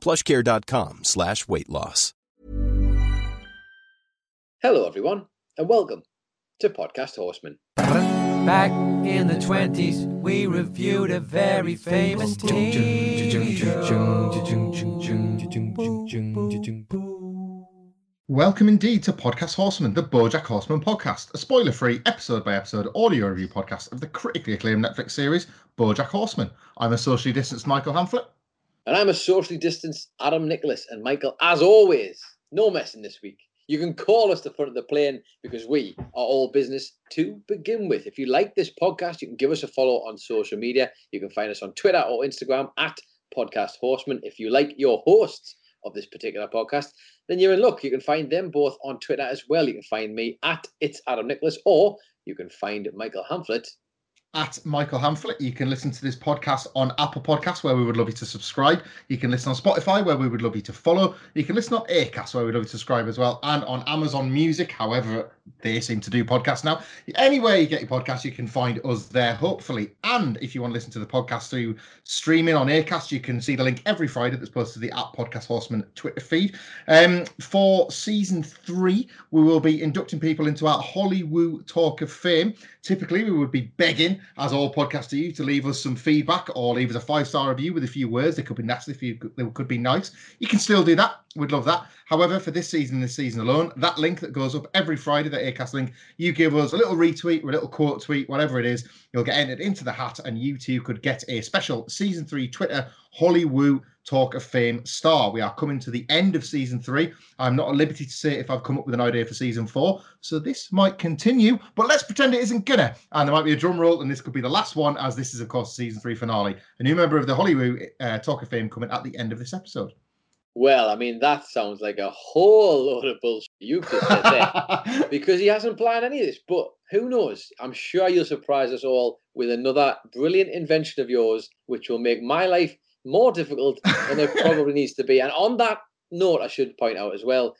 plushcare.com slash weight loss. Hello, everyone, and welcome to Podcast Horseman. Back in the 20s, we reviewed a very famous team. Welcome indeed to Podcast Horseman, the Bojack Horseman podcast, a spoiler free, episode by episode audio review podcast of the critically acclaimed Netflix series Bojack Horseman. I'm a socially distanced Michael Hamflet. And I'm a socially distanced Adam Nicholas. And Michael, as always, no messing this week. You can call us the front of the plane because we are all business to begin with. If you like this podcast, you can give us a follow on social media. You can find us on Twitter or Instagram at Podcast Horseman. If you like your hosts of this particular podcast, then you're in luck. You can find them both on Twitter as well. You can find me at It's Adam Nicholas, or you can find Michael Hamflet at Michael Hamflet. You can listen to this podcast on Apple Podcasts, where we would love you to subscribe. You can listen on Spotify, where we would love you to follow. You can listen on Acast, where we'd love you to subscribe as well, and on Amazon Music, however they seem to do podcasts now. Anywhere you get your podcast, you can find us there, hopefully. And if you want to listen to the podcast through streaming on Acast, you can see the link every Friday that's posted to the at Podcast Horseman Twitter feed. Um, for season three, we will be inducting people into our Hollywood Talk of Fame. Typically, we would be begging as all podcasts do to leave us some feedback or leave us a five star review with a few words. They could be nasty, you, they could be nice. You can still do that. We'd love that. However, for this season, this season alone, that link that goes up every Friday, the Acast link, you give us a little retweet or a little quote tweet, whatever it is, you'll get entered into the hat, and you too could get a special season three Twitter Hollywood Talk of Fame star. We are coming to the end of season three. I'm not at liberty to say if I've come up with an idea for season four, so this might continue, but let's pretend it isn't gonna. And there might be a drum roll, and this could be the last one, as this is, of course, season three finale. A new member of the Hollywood uh, Talk of Fame coming at the end of this episode. Well, I mean, that sounds like a whole load of bullshit you could say there because he hasn't planned any of this. But who knows? I'm sure you'll surprise us all with another brilliant invention of yours, which will make my life more difficult than it probably needs to be. And on that note, I should point out as well,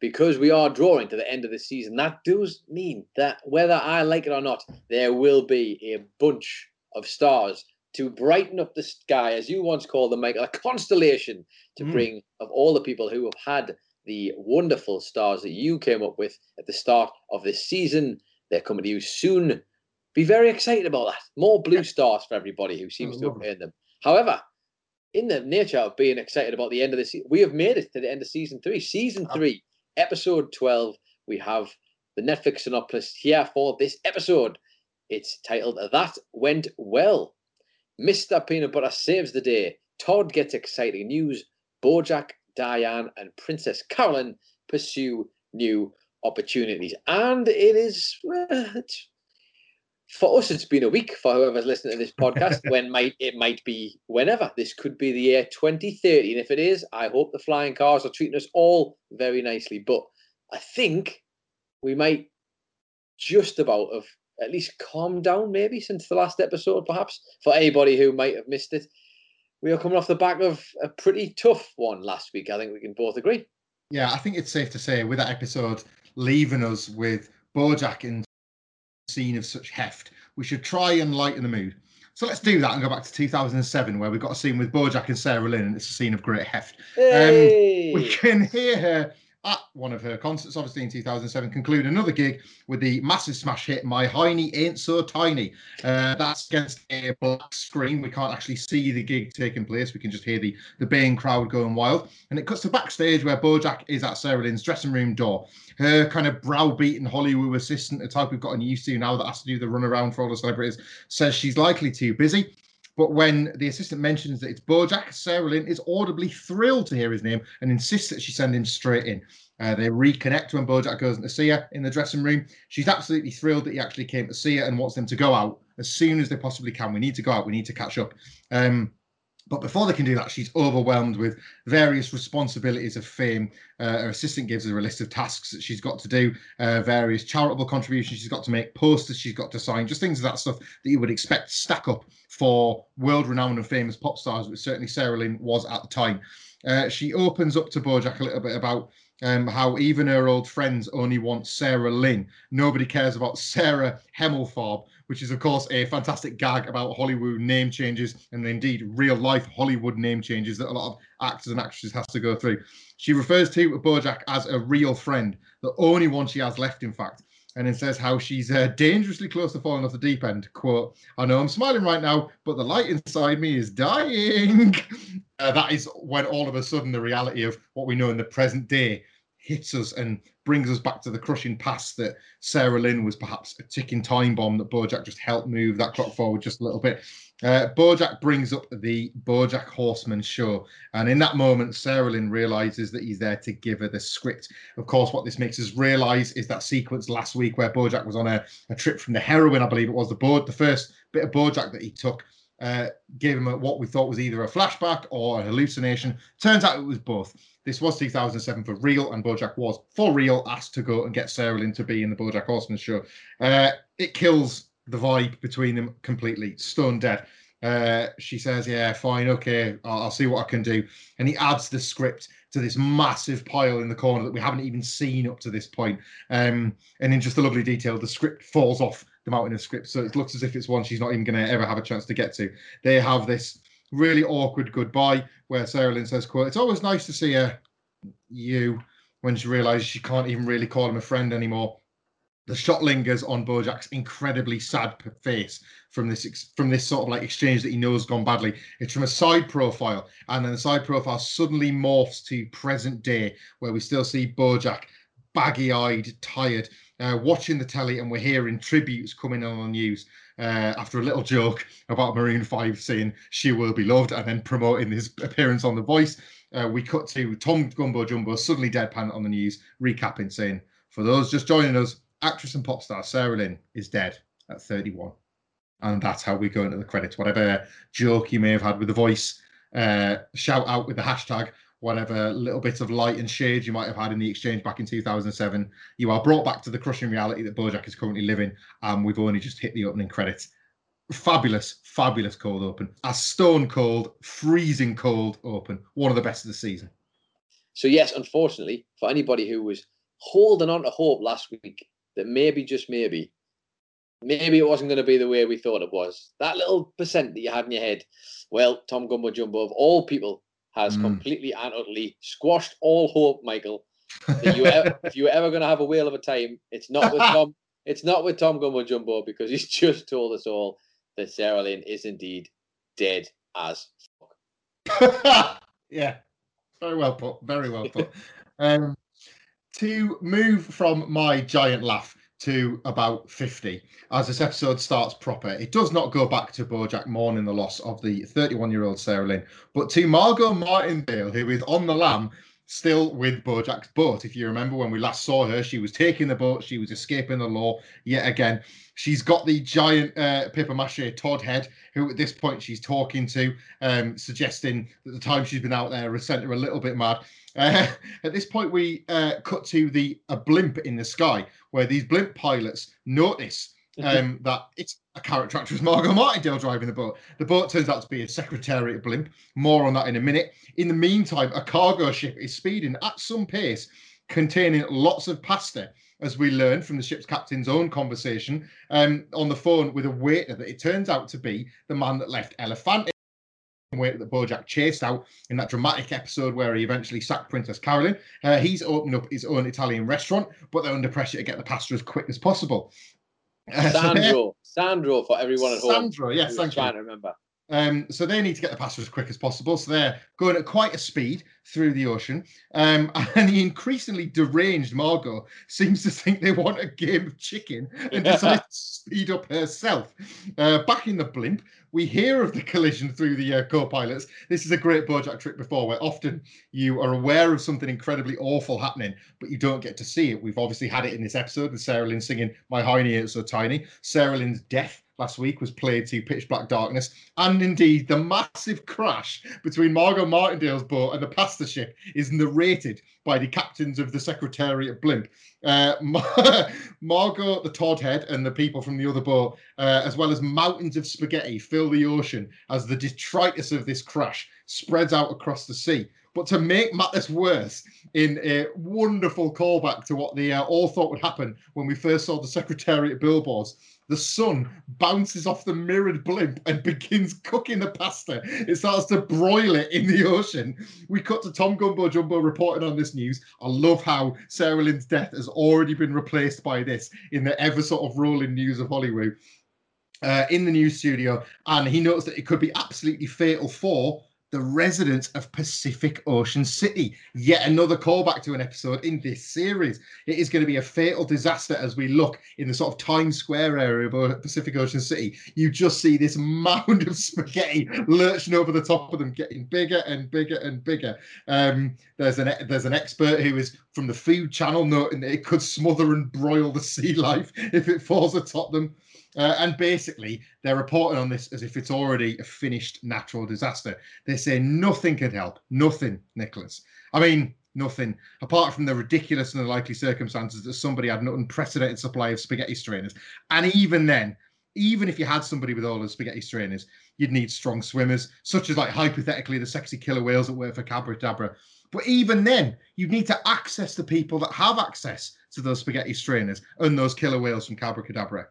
because we are drawing to the end of the season, that does mean that whether I like it or not, there will be a bunch of stars to brighten up the sky, as you once called them, Michael, a constellation to mm. bring of all the people who have had the wonderful stars that you came up with at the start of this season. They're coming to you soon. Be very excited about that. More blue stars for everybody who seems to have earned them. However, in the nature of being excited about the end of the season, we have made it to the end of season three. Season three, episode 12. We have the Netflix synopsis here for this episode. It's titled That Went Well. Mr. Peanut Butter saves the day. Todd gets exciting news. Bojack, Diane, and Princess Carolyn pursue new opportunities. And it is, well, for us, it's been a week. For whoever's listening to this podcast, when might it might be whenever. This could be the year 2030, and if it is, I hope the flying cars are treating us all very nicely. But I think we might just about have at least calmed down, maybe since the last episode, perhaps for anybody who might have missed it. We are coming off the back of a pretty tough one last week. I think we can both agree. Yeah, I think it's safe to say with that episode leaving us with Bojack in scene of such heft, we should try and lighten the mood. So let's do that and go back to 2007, where we've got a scene with Bojack and Sarah Lynn, and it's a scene of great heft. Hey! Um, we can hear her at one of her concerts, obviously in 2007, conclude another gig with the massive smash hit "My Hiney Ain't So Tiny." Uh, that's against a black screen. We can't actually see the gig taking place. We can just hear the the baying crowd going wild. And it cuts to backstage where Bojack is at Sarah Lynn's dressing room door. Her kind of browbeaten Hollywood assistant, the type we've gotten used to now that has to do the run around for all the celebrities, says she's likely too busy. But when the assistant mentions that it's Bojack, Sarah Lynn is audibly thrilled to hear his name and insists that she send him straight in. Uh, they reconnect when Bojack goes in to see her in the dressing room. She's absolutely thrilled that he actually came to see her and wants them to go out as soon as they possibly can. We need to go out. We need to catch up. Um, but before they can do that, she's overwhelmed with various responsibilities of fame. Uh, her assistant gives her a list of tasks that she's got to do, uh, various charitable contributions she's got to make, posters she's got to sign, just things of that stuff that you would expect stack up for world renowned and famous pop stars, which certainly Sarah Lynn was at the time. Uh, she opens up to Bojack a little bit about um, how even her old friends only want Sarah Lynn. Nobody cares about Sarah Hemmelfarb, which is, of course, a fantastic gag about Hollywood name changes and indeed real life Hollywood name changes that a lot of actors and actresses has to go through. She refers to Bojack as a real friend, the only one she has left, in fact. And it says how she's uh, dangerously close to falling off the deep end. Quote, I know I'm smiling right now, but the light inside me is dying. Uh, that is when all of a sudden the reality of what we know in the present day hits us and brings us back to the crushing past that Sarah Lynn was perhaps a ticking time bomb that Bojack just helped move that clock forward just a little bit. Uh, Bojack brings up the Bojack Horseman show, and in that moment, Sarah Lynn realizes that he's there to give her the script. Of course, what this makes us realize is that sequence last week where Bojack was on a, a trip from the heroin, I believe it was the board, the first bit of Bojack that he took. Uh, gave him a, what we thought was either a flashback or a hallucination. Turns out it was both. This was 2007 for real, and Bojack was for real asked to go and get Sarah Lynn to be in the Bojack Horseman show. Uh, it kills the vibe between them completely. Stone dead. Uh, she says, "Yeah, fine, okay, I'll, I'll, see what I can do." And he adds the script to this massive pile in the corner that we haven't even seen up to this point. Um, and in just a lovely detail, the script falls off the in a script, so it looks as if it's one she's not even going to ever have a chance to get to. They have this really awkward goodbye where Sarah Lynn says, "quote It's always nice to see a you." When she realizes she can't even really call him a friend anymore, the shot lingers on Bojack's incredibly sad face from this from this sort of like exchange that he knows gone badly. It's from a side profile, and then the side profile suddenly morphs to present day, where we still see Bojack baggy-eyed, tired, uh, watching the telly, and we're hearing tributes coming on the news uh, after a little joke about Maroon 5 saying she will be loved and then promoting his appearance on The Voice. Uh, we cut to Tom Gumbo Jumbo suddenly deadpan on the news, recapping, saying, For those just joining us, actress and pop star Sarah Lynn is dead at 31. And that's how we go into the credits. Whatever joke you may have had with The Voice, uh, shout out with the hashtag whatever little bit of light and shade you might have had in the exchange back in 2007. You are brought back to the crushing reality that Bojack is currently living, and we've only just hit the opening credits. Fabulous, fabulous cold open. A stone cold, freezing cold open. One of the best of the season. So, yes, unfortunately, for anybody who was holding on to hope last week that maybe, just maybe, maybe it wasn't going to be the way we thought it was, that little percent that you had in your head, well, Tom Gumbo Jumbo, of all people, has mm. completely and utterly squashed all hope, Michael. you ever, if you're ever going to have a whale of a time, it's not with Tom. It's not with Tom Gumbo Jumbo because he's just told us all that Sarah Lynn is indeed dead as fuck. yeah, very well put. Very well put. um, to move from my giant laugh to about 50 as this episode starts proper. It does not go back to Bojack mourning the loss of the 31 year old Sarah Lynn, but to Margot Martindale, who is on the lam still with Bojack's boat. If you remember when we last saw her, she was taking the boat, she was escaping the law yet again. She's got the giant uh, paper mache Todd head, who at this point she's talking to, um, suggesting that the time she's been out there has sent her a little bit mad. Uh, at this point, we uh, cut to the a blimp in the sky, where these blimp pilots notice um, that it's a character actress Margot Martindale driving the boat. The boat turns out to be a Secretariat blimp. More on that in a minute. In the meantime, a cargo ship is speeding at some pace, containing lots of pasta, as we learn from the ship's captain's own conversation um, on the phone with a waiter that it turns out to be the man that left Elephant waiter that Bojack chased out in that dramatic episode where he eventually sacked Princess Carolyn. Uh, he's opened up his own Italian restaurant, but they're under pressure to get the pasta as quick as possible. Sandro, Sandro for everyone at home. Sandro, yes, thank trying you. to remember. Um, so they need to get the pasta as quick as possible. So they're going at quite a speed through the ocean. Um, and the increasingly deranged Margot seems to think they want a game of chicken and decides to speed up herself. Uh, back in the blimp, we hear of the collision through the uh, co-pilots. This is a great Bojack trick before, where often you are aware of something incredibly awful happening, but you don't get to see it. We've obviously had it in this episode with Sarah Lynn singing "My Hiney Ain't So Tiny." Sarah Lynn's death last week was played to pitch black darkness, and indeed the massive crash between Margot Martindale's boat and the pasta ship is narrated by the captains of the Secretariat blimp. Uh, Mar- Margot, the Todd head, and the people from the other boat, uh, as well as mountains of spaghetti, fill the ocean as the detritus of this crash spreads out across the sea. But to make matters worse, in a wonderful callback to what they uh, all thought would happen when we first saw the Secretariat billboards, the sun bounces off the mirrored blimp and begins cooking the pasta. It starts to broil it in the ocean. We cut to Tom Gumbo Jumbo reporting on this news. I love how Sarah Lynn's death has already been replaced by this in the ever sort of rolling news of Hollywood. Uh, in the news studio, and he notes that it could be absolutely fatal for the residents of Pacific Ocean City. Yet another callback to an episode in this series. It is going to be a fatal disaster as we look in the sort of Times Square area of Pacific Ocean City. You just see this mound of spaghetti lurching over the top of them, getting bigger and bigger and bigger. Um, there's an there's an expert who is from the Food Channel noting that it could smother and broil the sea life if it falls atop them. Uh, and basically, they're reporting on this as if it's already a finished natural disaster. They say nothing can help. Nothing, Nicholas. I mean, nothing apart from the ridiculous and unlikely circumstances that somebody had an unprecedented supply of spaghetti strainers. And even then, even if you had somebody with all the spaghetti strainers, you'd need strong swimmers, such as like hypothetically the sexy killer whales that work for Cabra Dabra. But even then, you'd need to access the people that have access to those spaghetti strainers and those killer whales from Cabra.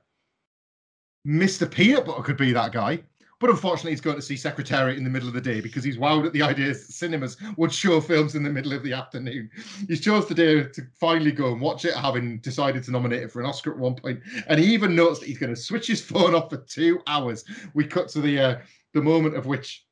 Mr. Peanut Butter could be that guy. But unfortunately, he's going to see Secretariat in the middle of the day because he's wowed at the idea that cinemas would show films in the middle of the afternoon. He chose the day to finally go and watch it, having decided to nominate it for an Oscar at one point. And he even notes that he's going to switch his phone off for two hours. We cut to the uh, the moment of which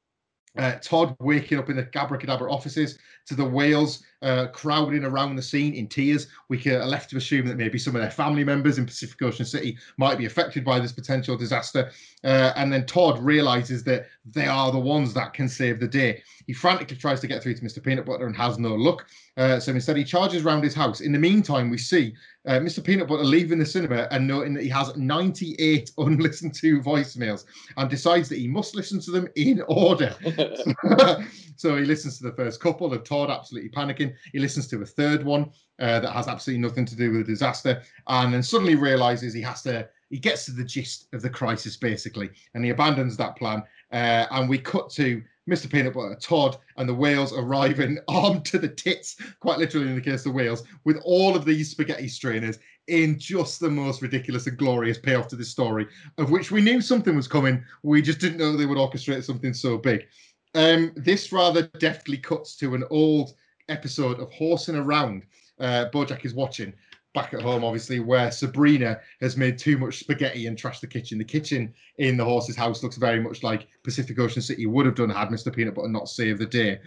uh, Todd waking up in the Cabracadabra offices to the whales uh, crowding around the scene in tears. We are left to assume that maybe some of their family members in Pacific Ocean City might be affected by this potential disaster. Uh, and then Todd realizes that they are the ones that can save the day. He frantically tries to get through to Mr. Peanut Butter and has no luck. Uh, so instead, he charges around his house. In the meantime, we see uh, Mr. Peanut Butter leaving the cinema and noting that he has 98 unlistened to voicemails and decides that he must listen to them in order. so he listens to the first couple of Todd absolutely panicking. He listens to a third one uh, that has absolutely nothing to do with the disaster, and then suddenly realizes he has to. He gets to the gist of the crisis basically, and he abandons that plan. Uh, and we cut to Mr. Peanut Butter, Todd, and the whales arriving armed to the tits, quite literally in the case of the whales, with all of these spaghetti strainers in just the most ridiculous and glorious payoff to this story, of which we knew something was coming. We just didn't know they would orchestrate something so big. Um, this rather deftly cuts to an old episode of Horsing Around. Uh, Bojack is watching back at home, obviously, where Sabrina has made too much spaghetti and trashed the kitchen. The kitchen in the horse's house looks very much like Pacific Ocean City would have done had Mr. Peanut Butter not saved the day.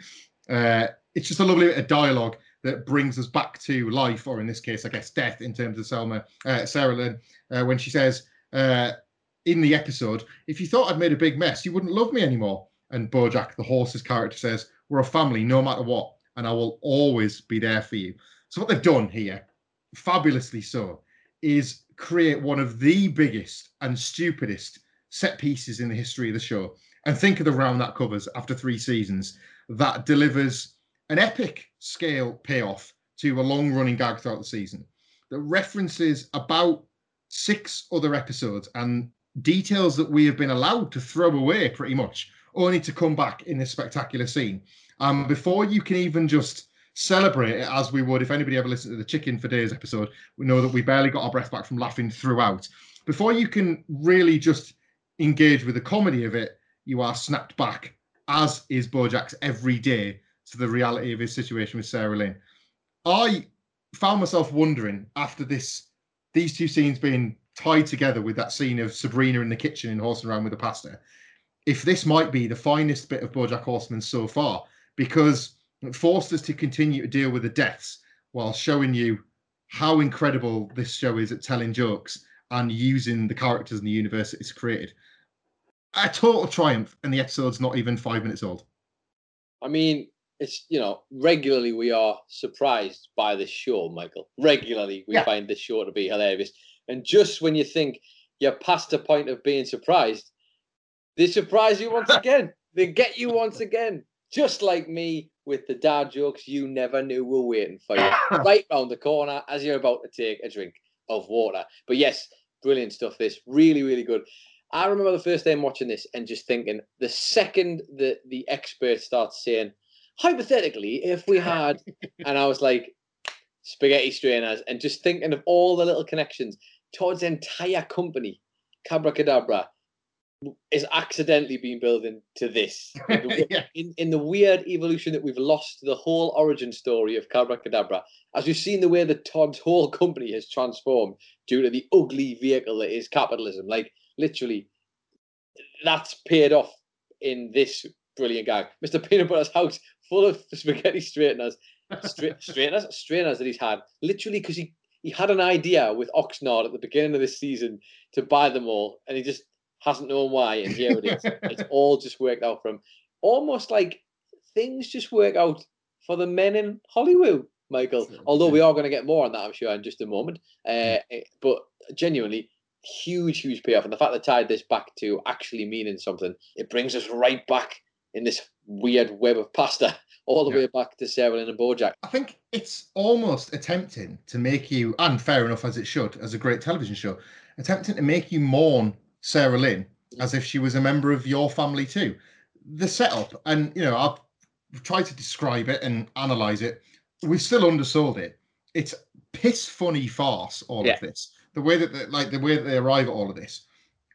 Uh, it's just a lovely bit of dialogue that brings us back to life, or in this case, I guess, death in terms of Selma, uh, Sarah Lynn, uh, when she says uh, in the episode, if you thought I'd made a big mess, you wouldn't love me anymore. And Bojack, the horse's character, says, We're a family no matter what, and I will always be there for you. So, what they've done here, fabulously so, is create one of the biggest and stupidest set pieces in the history of the show. And think of the round that covers after three seasons that delivers an epic scale payoff to a long running gag throughout the season that references about six other episodes and details that we have been allowed to throw away pretty much only to come back in this spectacular scene. Um, before you can even just celebrate it as we would if anybody ever listened to the Chicken for Days episode, we know that we barely got our breath back from laughing throughout. Before you can really just engage with the comedy of it, you are snapped back as is Bojack's every day to the reality of his situation with Sarah Lynn. I found myself wondering after this, these two scenes being tied together with that scene of Sabrina in the kitchen and horsing around with the pasta, if this might be the finest bit of BoJack Horseman so far, because it forced us to continue to deal with the deaths while showing you how incredible this show is at telling jokes and using the characters in the universe it's created. A total triumph, and the episode's not even five minutes old. I mean, it's you know regularly we are surprised by this show, Michael. Regularly we Yeah. find this show to be hilarious, and just when you think you're past the point of being surprised, they surprise you once again. They get you once again, just like me with the dad jokes you never knew were waiting for you right round the corner as you're about to take a drink of water. But yes, brilliant stuff. This really, really good. I remember the first time watching this and just thinking the second that the expert starts saying, hypothetically, if we had, and I was like, spaghetti strainers, and just thinking of all the little connections towards the entire company, Cabra Cadabra is accidentally being building to this. In the, Yeah. in, in the weird evolution that we've lost the whole origin story of Cabra Cadabra, as we've seen the way that Todd's whole company has transformed due to the ugly vehicle that is capitalism. Like literally, that's paid off in this brilliant guy. Mr. Peanut Butter's house full of spaghetti straighteners, stra- straighteners, strainers that he's had, literally because he, he had an idea with Oxnard at the beginning of this season to buy them all, and he just hasn't known why, and here it is. it's all just worked out for him. Almost like things just work out for the men in Hollywood, Michael. Although we are going to get more on that, I'm sure, in just a moment. Uh, eh, but genuinely, huge, huge payoff. And the fact that tied this back to actually meaning something, it brings us right back in this weird web of pasta, all the Yeah. way back to Sarah Lynn and Bojack. I think it's almost attempting to make you, and fair enough as it should, as a great television show, attempting to make you mourn Sarah Lynn as if she was a member of your family too. The setup, and you know, I've tried to describe it and analyze it. We've still undersold it. It's piss funny farce. All Yeah. of this, the way that they, like the way that they arrive at all of this,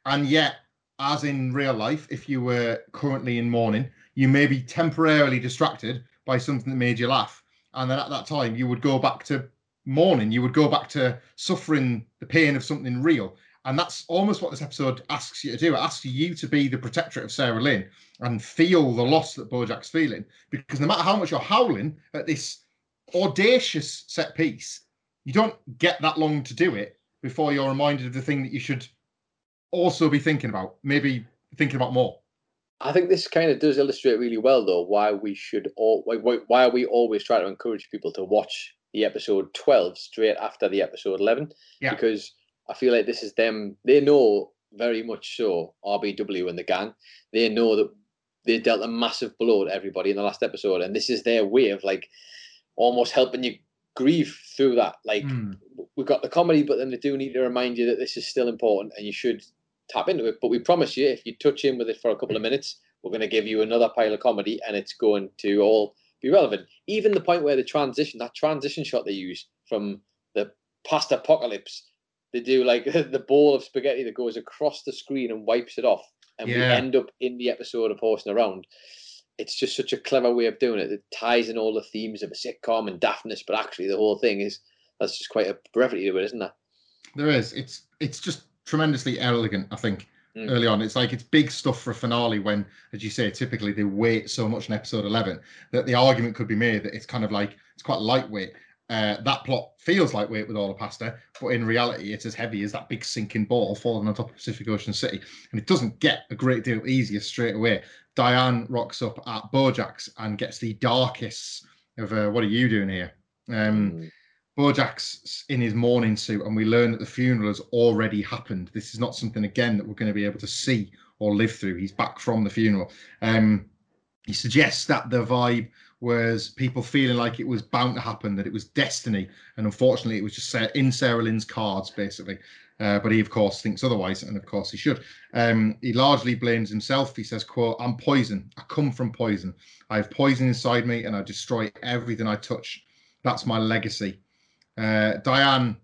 and yet, as in real life, if you were currently in mourning, you may be temporarily distracted by something that made you laugh and then at that time you would go back to mourning you would go back to suffering the pain of something real and that's almost what this episode asks you to do it asks you to be the protectorate of sarah lynn and feel the loss that bojack's feeling because no matter how much you're howling at this audacious set piece you don't get that long to do it before you're reminded of the thing that you should also be thinking about maybe thinking about more I think this kind of does illustrate really well, though, why we should all why, why we always try to encourage people to watch the episode twelve straight after the episode eleven? Yeah. Because I feel like this is them. They know very much so RBW and the gang. They know that they dealt a massive blow to everybody in the last episode, and this is their way of like almost helping you grieve through that. Like Hmm. we've got the comedy, but then they do need to remind you that this is still important and you should tap into it. But we promise you, if you touch in with it for a couple of minutes, we're going to give you another pile of comedy and it's going to all be relevant. Even the point where the transition, that transition shot they use from the past apocalypse, they do like the ball of spaghetti that goes across the screen and wipes it off. And we end up in the episode of Horsing Around. It's just such a clever way of doing it. It ties in all the themes of a sitcom and daftness, but actually the whole thing is that's just quite a brevity to it, isn't there? There is. It's it's just tremendously elegant. I think Mm. early on, it's like it's big stuff for a finale. When, as you say, typically they wait so much in episode eleven that the argument could be made that it's kind of like it's quite lightweight. Uh, that plot feels lightweight with all the pasta, but in reality, it's as heavy as that big sinking ball falling on top of Pacific Ocean City, and it doesn't get a great deal easier straight away. Diane rocks up at Bojack's and gets the darkest of uh, what are you doing here? Um, Mm. Bojack's in his mourning suit, and we learn that the funeral has already happened. This is not something again that we're going to be able to see or live through. He's back from the funeral. Um, he suggests that the vibe was people feeling like it was bound to happen, that it was destiny, and unfortunately, it was just in Sarah Lynn's cards, basically. Uh, but he, of course, thinks otherwise, and of course he should. Um, he largely blames himself. He says, "quote I'm poison. I come from poison. I have poison inside me, and I destroy everything I touch. That's my legacy." Uh, Diane,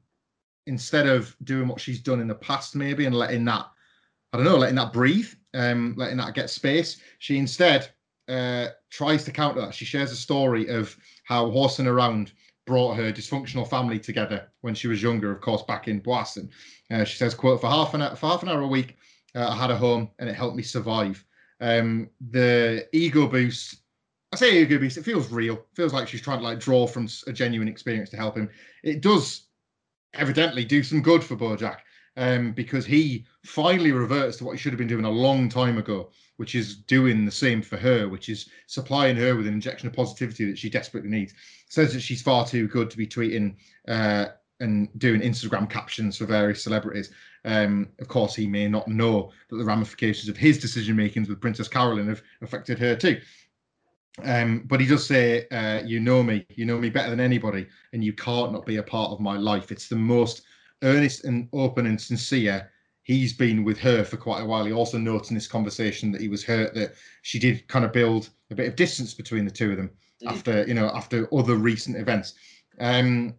instead of doing what she's done in the past, maybe, and letting that, I don't know, letting that breathe, um, letting that get space, she instead uh, tries to counter that. She shares a story of how horsing around brought her dysfunctional family together when she was younger, of course, back in Boston. Uh, she says, quote, for half an hour, for half an hour a week, uh, I had a home and it helped me survive. Um, the ego boost, I say ego boost, it feels real. It feels like she's trying to like draw from a genuine experience to help him. It does evidently do some good for Bojack um, because he finally reverts to what he should have been doing a long time ago, which is doing the same for her, which is supplying her with an injection of positivity that she desperately needs. Says that she's far too good to be tweeting uh, and doing Instagram captions for various celebrities. Um, of course, he may not know that the ramifications of his decision makings with Princess Carolyn have affected her too. Um, but he does say, uh, "You know me, you know me better than anybody, and you can't not be a part of my life." It's the most earnest and open and sincere he's been with her for quite a while. He also notes in this conversation that he was hurt that she did kind of build a bit of distance between the two of them mm. after you know after other recent events. Um,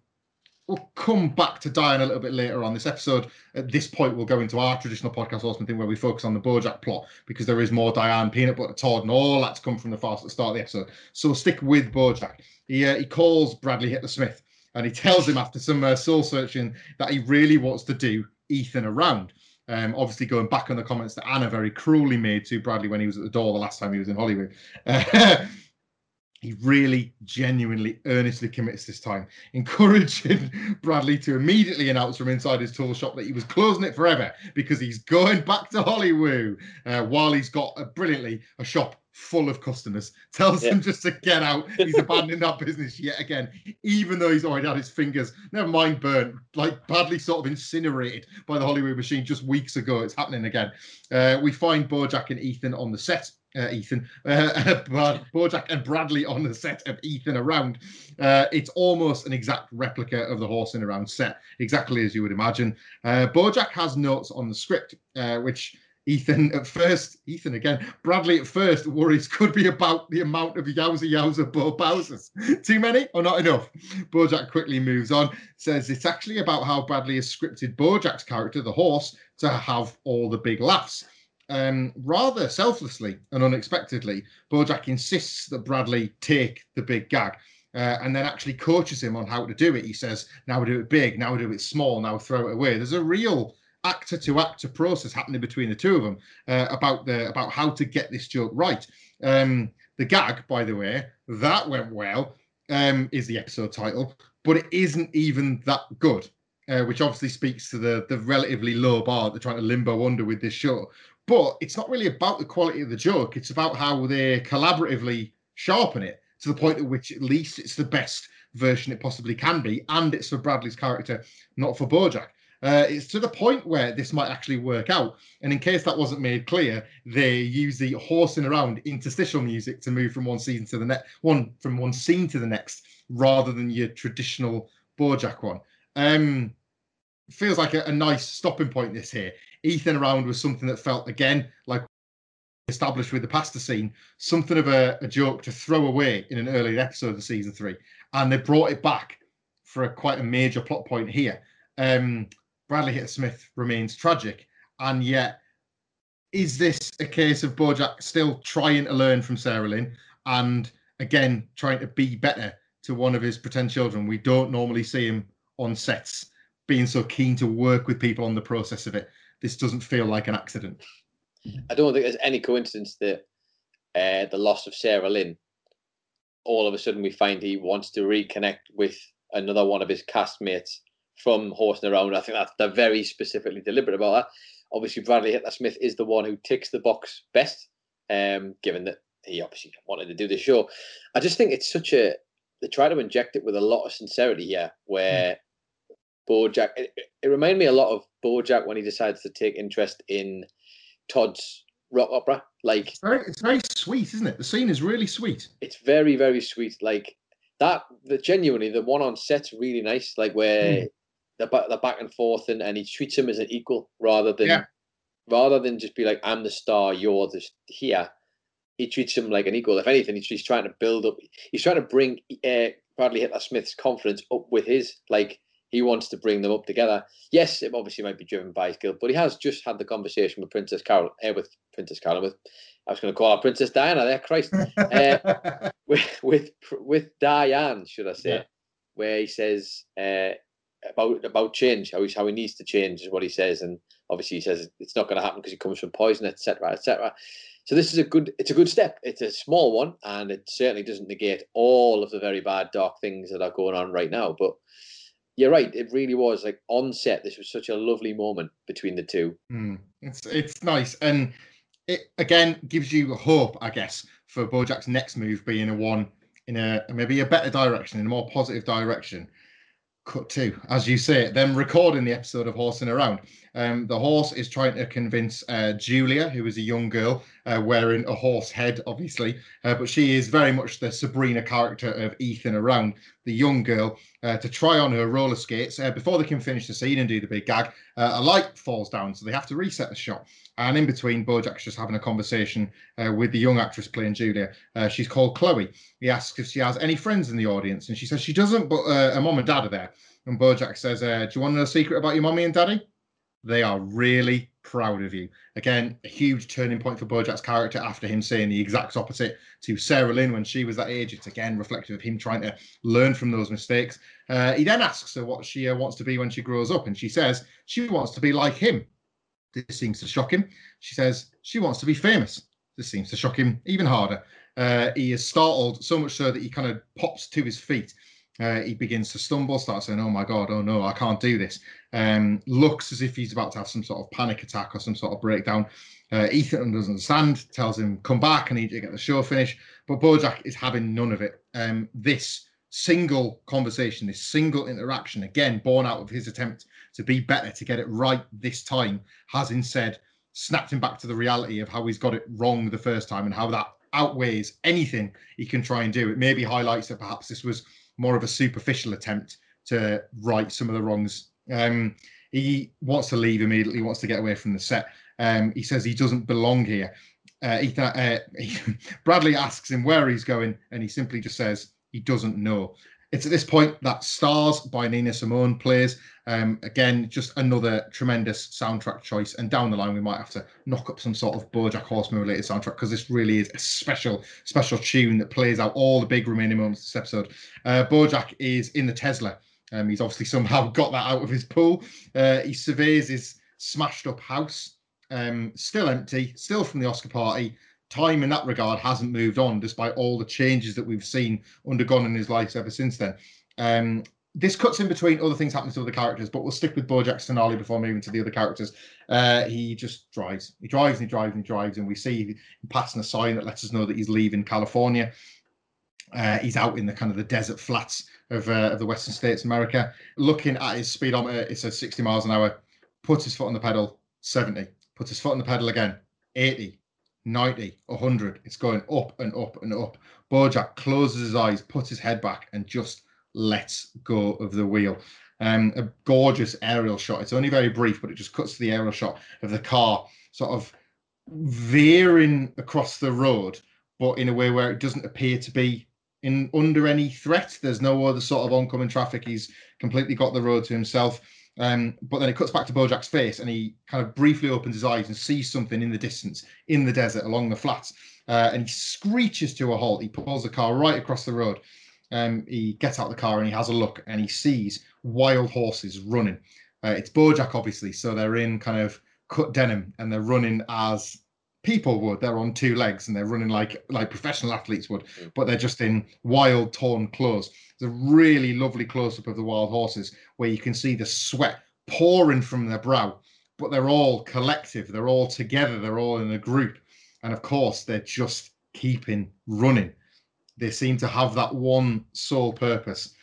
we'll come back to Diane a little bit later on this episode. At this point, we'll go into our traditional podcast horseman thing where we focus on the Bojack plot because there is more Diane, peanut butter, Todd, and all that's come from the fast at the start of the episode. So we'll stick with Bojack. He uh, he calls Bradley Hitler Smith and he tells him after some uh, soul searching that he really wants to do Ethan around. Um, obviously, going back on the comments that Anna very cruelly made to Bradley when he was at the door the last time he was in Hollywood. He really genuinely earnestly commits this time encouraging bradley to immediately announce from inside his tool shop that he was closing it forever because he's going back to hollywood uh, while he's got a, brilliantly a shop full of customers tells yeah. him just to get out he's abandoning that business yet again even though he's already had his fingers never mind burnt like badly sort of incinerated by the hollywood machine just weeks ago it's happening again uh, we find bojack and ethan on the set uh, Ethan, uh, Bojack and Bradley on the set of Ethan Around. Uh, it's almost an exact replica of the Horsing Around set, exactly as you would imagine. Uh, Bojack has notes on the script, uh, which Ethan at first, Ethan again, Bradley at first worries could be about the amount of yowza yowza Bo Bowsers. Too many or not enough? Bojack quickly moves on, says it's actually about how Bradley has scripted Bojack's character, the horse, to have all the big laughs. Um, rather selflessly and unexpectedly, Bojack insists that Bradley take the big gag. Uh, and then actually coaches him on how to do it. He says, "Now we do it big. Now we do it small. Now throw it away." There's a real actor to actor process happening between the two of them uh, about the about how to get this joke right. Um, the gag, by the way, that went well. Um, is the episode title, but it isn't even that good. Uh, which obviously speaks to the the relatively low bar they're trying to limbo under with this show. But it's not really about the quality of the joke. It's about how they collaboratively sharpen it to the point at which at least it's the best version it possibly can be, and it's for Bradley's character, not for Bojack. Uh, it's to the point where this might actually work out. And in case that wasn't made clear, they use the horsing around interstitial music to move from one season to the next, one from one scene to the next, rather than your traditional Bojack one. Um, feels like a, a nice stopping point. This here, Ethan around was something that felt again like established with the pasta scene, something of a, a, joke to throw away in an earlier episode of season three, and they brought it back for a, quite a major plot point here. Um, Bradley Hitler Smith remains tragic, and yet is this a case of Bojack still trying to learn from Sarah Lynn and again trying to be better to one of his pretend children? We don't normally see him on sets being so keen to work with people on the process of it this doesn't feel like an accident. I don't think there's any coincidence that uh, the loss of Sarah Lynn, all of a sudden we find he wants to reconnect with another one of his castmates from Horsing Around. I think that they're very specifically deliberate about that. Obviously, Bradley Hitler Smith is the one who ticks the box best, um, given that he obviously wanted to do the show. I just think it's such a they try to inject it with a lot of sincerity here, where Bojack. It, it reminded me a lot of Bojack when he decides to take interest in Todd's rock opera. Like it's very, it's very sweet, isn't it? The scene is really sweet. It's very, very sweet. Like that. The genuinely, the one on set's really nice. Like where mm. The the back and forth, and, and he treats him as an equal rather than yeah. rather than just be like, "I'm the star, you're the here." He treats him like an equal. If anything, he's, he's trying to build up. He's trying to bring uh, Bradley Hitler Smith's confidence up with his. Like he wants to bring them up together. Yes, it obviously might be driven by his guilt, but he has just had the conversation with Princess Carol, uh, with Princess Carol, with I was going to call her Princess Diana. There, Christ, uh, with with with Diane, should I say, yeah. where he says uh, about about change, how he how he needs to change is what he says, and obviously he says it's not going to happen because he comes from poison, etc., etc. So this is a good it's a good step. It's a small one, and it certainly doesn't negate all of the very bad, dark things that are going on right now. But you're right. It really was like on set. This was such a lovely moment between the two. Mm, it's it's nice, and it again gives you hope, I guess, for Bojack's next move being a one in a maybe a better direction, in a more positive direction cut to, as you say, them recording the episode of Horsing Around. Um, the horse is trying to convince uh, Julia, who is a young girl uh, wearing a horse head, obviously, uh, but she is very much the Sabrina character of Ethan Around, the young girl, uh, to try on her roller skates. Uh, before they can finish the scene and do the big gag, uh, a light falls down, so they have to reset the shot. And in between, Bojack's just having a conversation uh, with the young actress playing Julia. Uh, she's called Chloe. He asks if she has any friends in the audience, and she says she doesn't, but uh, her mom and dad are there. And Bojack says, uh, "Do you want to know a secret about your mommy and daddy? They are really proud of you." Again, a huge turning point for Bojack's character after him saying the exact opposite to Sarah Lynn when she was that age. It's again reflective of him trying to learn from those mistakes. Uh, he then asks her what she uh, wants to be when she grows up, and she says she wants to be like him. This seems to shock him. She says she wants to be famous. This seems to shock him even harder. Uh, he is startled so much so that he kind of pops to his feet. Uh, he begins to stumble, starts saying, "Oh my god, oh no, I can't do this." Um, looks as if he's about to have some sort of panic attack or some sort of breakdown. Uh, Ethan doesn't understand, tells him, "Come back, I need to get the show finished." But Bojack is having none of it. Um, this single conversation, this single interaction, again born out of his attempt to be better, to get it right this time, has instead snapped him back to the reality of how he's got it wrong the first time and how that outweighs anything he can try and do. It maybe highlights that perhaps this was more of a superficial attempt to right some of the wrongs. Um, he wants to leave immediately, wants to get away from the set. Um, he says he doesn't belong here. Uh, uh, Bradley asks him where he's going, and he simply just says, he doesn't know. It's at this point that Stars by Nina Simone plays. Um, again, just another tremendous soundtrack choice. And down the line, we might have to knock up some sort of Bojack Horseman related soundtrack because this really is a special, special tune that plays out all the big remaining moments of this episode. Uh, Bojack is in the Tesla. Um, he's obviously somehow got that out of his pool. Uh, he surveys his smashed up house, um, still empty, still from the Oscar party time in that regard hasn't moved on, despite all the changes that we've seen undergone in his life ever since then. Um, this cuts in between other things happening to other characters, but we'll stick with Bojack's finale before moving to the other characters. Uh, he just drives. He drives and he drives and he drives, and we see him passing a sign that lets us know that he's leaving California. Uh, he's out in the kind of the desert flats of, uh, of the Western States America. Looking at his speedometer, it says 60 miles an hour. Puts his foot on the pedal, 70. Puts his foot on the pedal again, 80. 90, 100. It's going up and up and up. Bojack closes his eyes, puts his head back, and just lets go of the wheel. Um, a gorgeous aerial shot. It's only very brief, but it just cuts to the aerial shot of the car sort of veering across the road, but in a way where it doesn't appear to be in under any threat. There's no other sort of oncoming traffic. He's completely got the road to himself. Um, but then it cuts back to Bojack's face, and he kind of briefly opens his eyes and sees something in the distance in the desert along the flats. Uh, and he screeches to a halt. He pulls the car right across the road. Um, he gets out the car and he has a look, and he sees wild horses running. Uh, it's Bojack, obviously, so they're in kind of cut denim and they're running as people would. They're on two legs and they're running like like professional athletes would, mm. but they're just in wild torn clothes. There's a really lovely close up of the wild horses where you can see the sweat pouring from their brow, but they're all collective. They're all together. They're all in a group, and of course they're just keeping running. They seem to have that one sole purpose.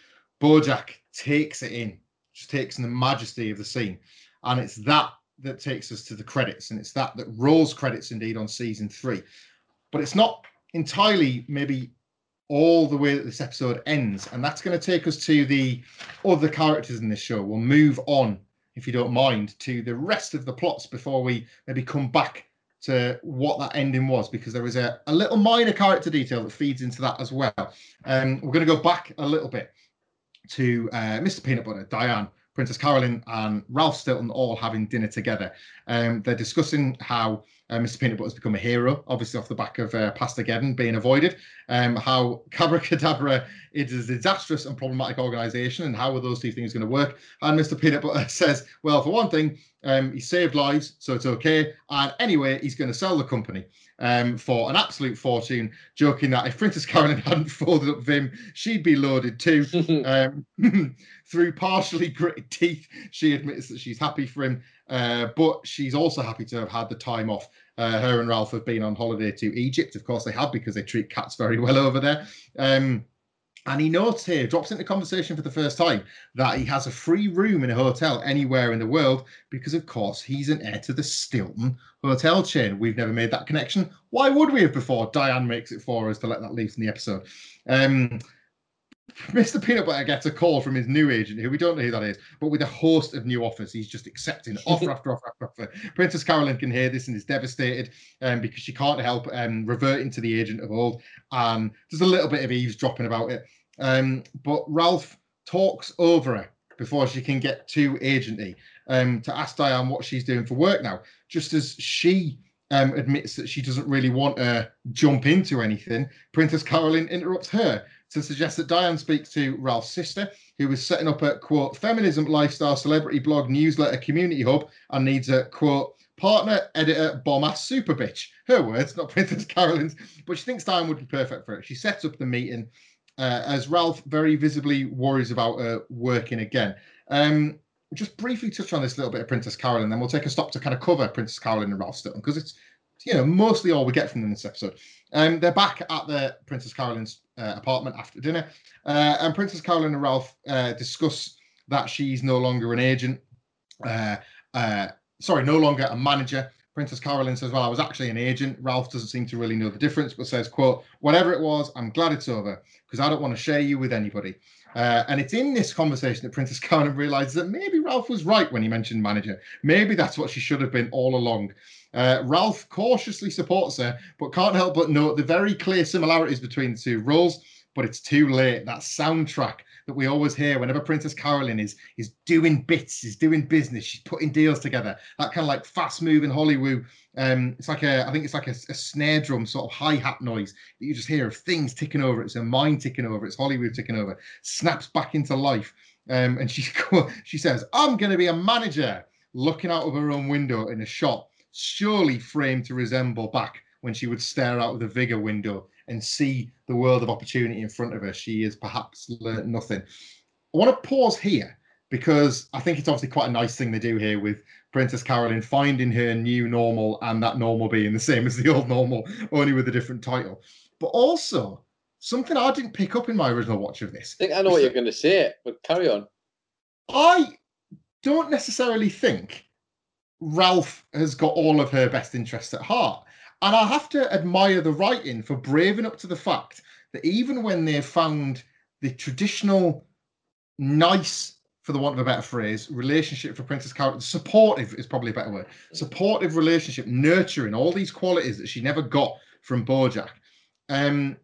Bojack takes it in, just takes in the majesty of the scene, and it's that that takes us to the credits, and it's that that rolls credits indeed on season three. But it's not entirely maybe all the way that this episode ends, and that's going to take us to the other characters in this show. We'll move on, if you don't mind, to the rest of the plots before we maybe come back to what that ending was, because there is a, a little minor character detail that feeds into that as well. Um, we're going to go back a little bit to uh, Mr. Peanut Butter, Diane, Princess Carolyn and Ralph Stilton all having dinner together. Um, they're discussing how uh, Mr. Peanut Butter has become a hero, obviously off the back of uh, Pastageddon being avoided. Um, how Cabra Cadabra is a disastrous and problematic organisation, and how are those two things going to work? And Mr. Peanut Butter says, well, for one thing, um, he saved lives, so it's okay. And anyway, he's going to sell the company um, for an absolute fortune, joking that if Princess Carolyn hadn't folded up Vim, she'd be loaded too. um, through partially gritted teeth, she admits that she's happy for him, uh, but she's also happy to have had the time off. Uh, her and Ralph have been on holiday to Egypt. Of course, they have because they treat cats very well over there. Um, and he notes here, drops into conversation for the first time, that he has a free room in a hotel anywhere in the world because, of course, he's an heir to the Stilton hotel chain. We've never made that connection. Why would we have before? Diane makes it for us to let that leave in the episode. Um, Mr. Peanut Butter gets a call from his new agent, who we don't know who that is, but with a host of new offers. He's just accepting offer after offer after offer. Princess Carolyn can hear this and is devastated um, because she can't help um, reverting to the agent of old. And there's a little bit of eavesdropping about it. Um, but Ralph talks over her before she can get too agenty um, to ask Diane what she's doing for work now, just as she um, admits that she doesn't really want to jump into anything. Princess Carolyn interrupts her to suggest that Diane speaks to Ralph's sister, who is setting up a quote feminism lifestyle celebrity blog newsletter community hub and needs a quote partner, editor, bomb ass super bitch. Her words, not Princess Carolyn's, but she thinks Diane would be perfect for it. She sets up the meeting uh, as Ralph very visibly worries about her working again. Um, just briefly touch on this little bit of Princess Carolyn, then we'll take a stop to kind of cover Princess Carolyn and Ralph Stilton because it's you know mostly all we get from them this episode. Um, they're back at the Princess Carolyn's uh, apartment after dinner, uh, and Princess Carolyn and Ralph uh, discuss that she's no longer an agent. Uh, uh, sorry, no longer a manager. Princess Carolyn says, "Well, I was actually an agent." Ralph doesn't seem to really know the difference, but says, "quote Whatever it was, I'm glad it's over because I don't want to share you with anybody." Uh, and it's in this conversation that Princess Carolyn realizes that maybe Ralph was right when he mentioned manager. Maybe that's what she should have been all along. Uh, Ralph cautiously supports her, but can't help but note the very clear similarities between the two roles. But it's too late. That soundtrack that we always hear whenever Princess Carolyn is is doing bits, is doing business, she's putting deals together. That kind of like fast moving Hollywood. Um, it's like a, I think it's like a, a snare drum sort of hi hat noise that you just hear of things ticking over. It's a mind ticking over. It's Hollywood ticking over. Snaps back into life. Um, and she she says, "I'm going to be a manager." Looking out of her own window in a shop surely framed to resemble back when she would stare out of the Vigor window and see the world of opportunity in front of her. She has perhaps learnt nothing. I want to pause here because I think it's obviously quite a nice thing they do here with Princess Carolyn finding her new normal and that normal being the same as the old normal, only with a different title. But also, something I didn't pick up in my original watch of this. I think I know what you're going to say, but carry on. I don't necessarily think Ralph has got all of her best interests at heart. And I have to admire the writing for braving up to the fact that even when they've found the traditional nice, for the want of a better phrase, relationship for Princess Carol, supportive is probably a better word, supportive relationship, nurturing all these qualities that she never got from Bojack. Um,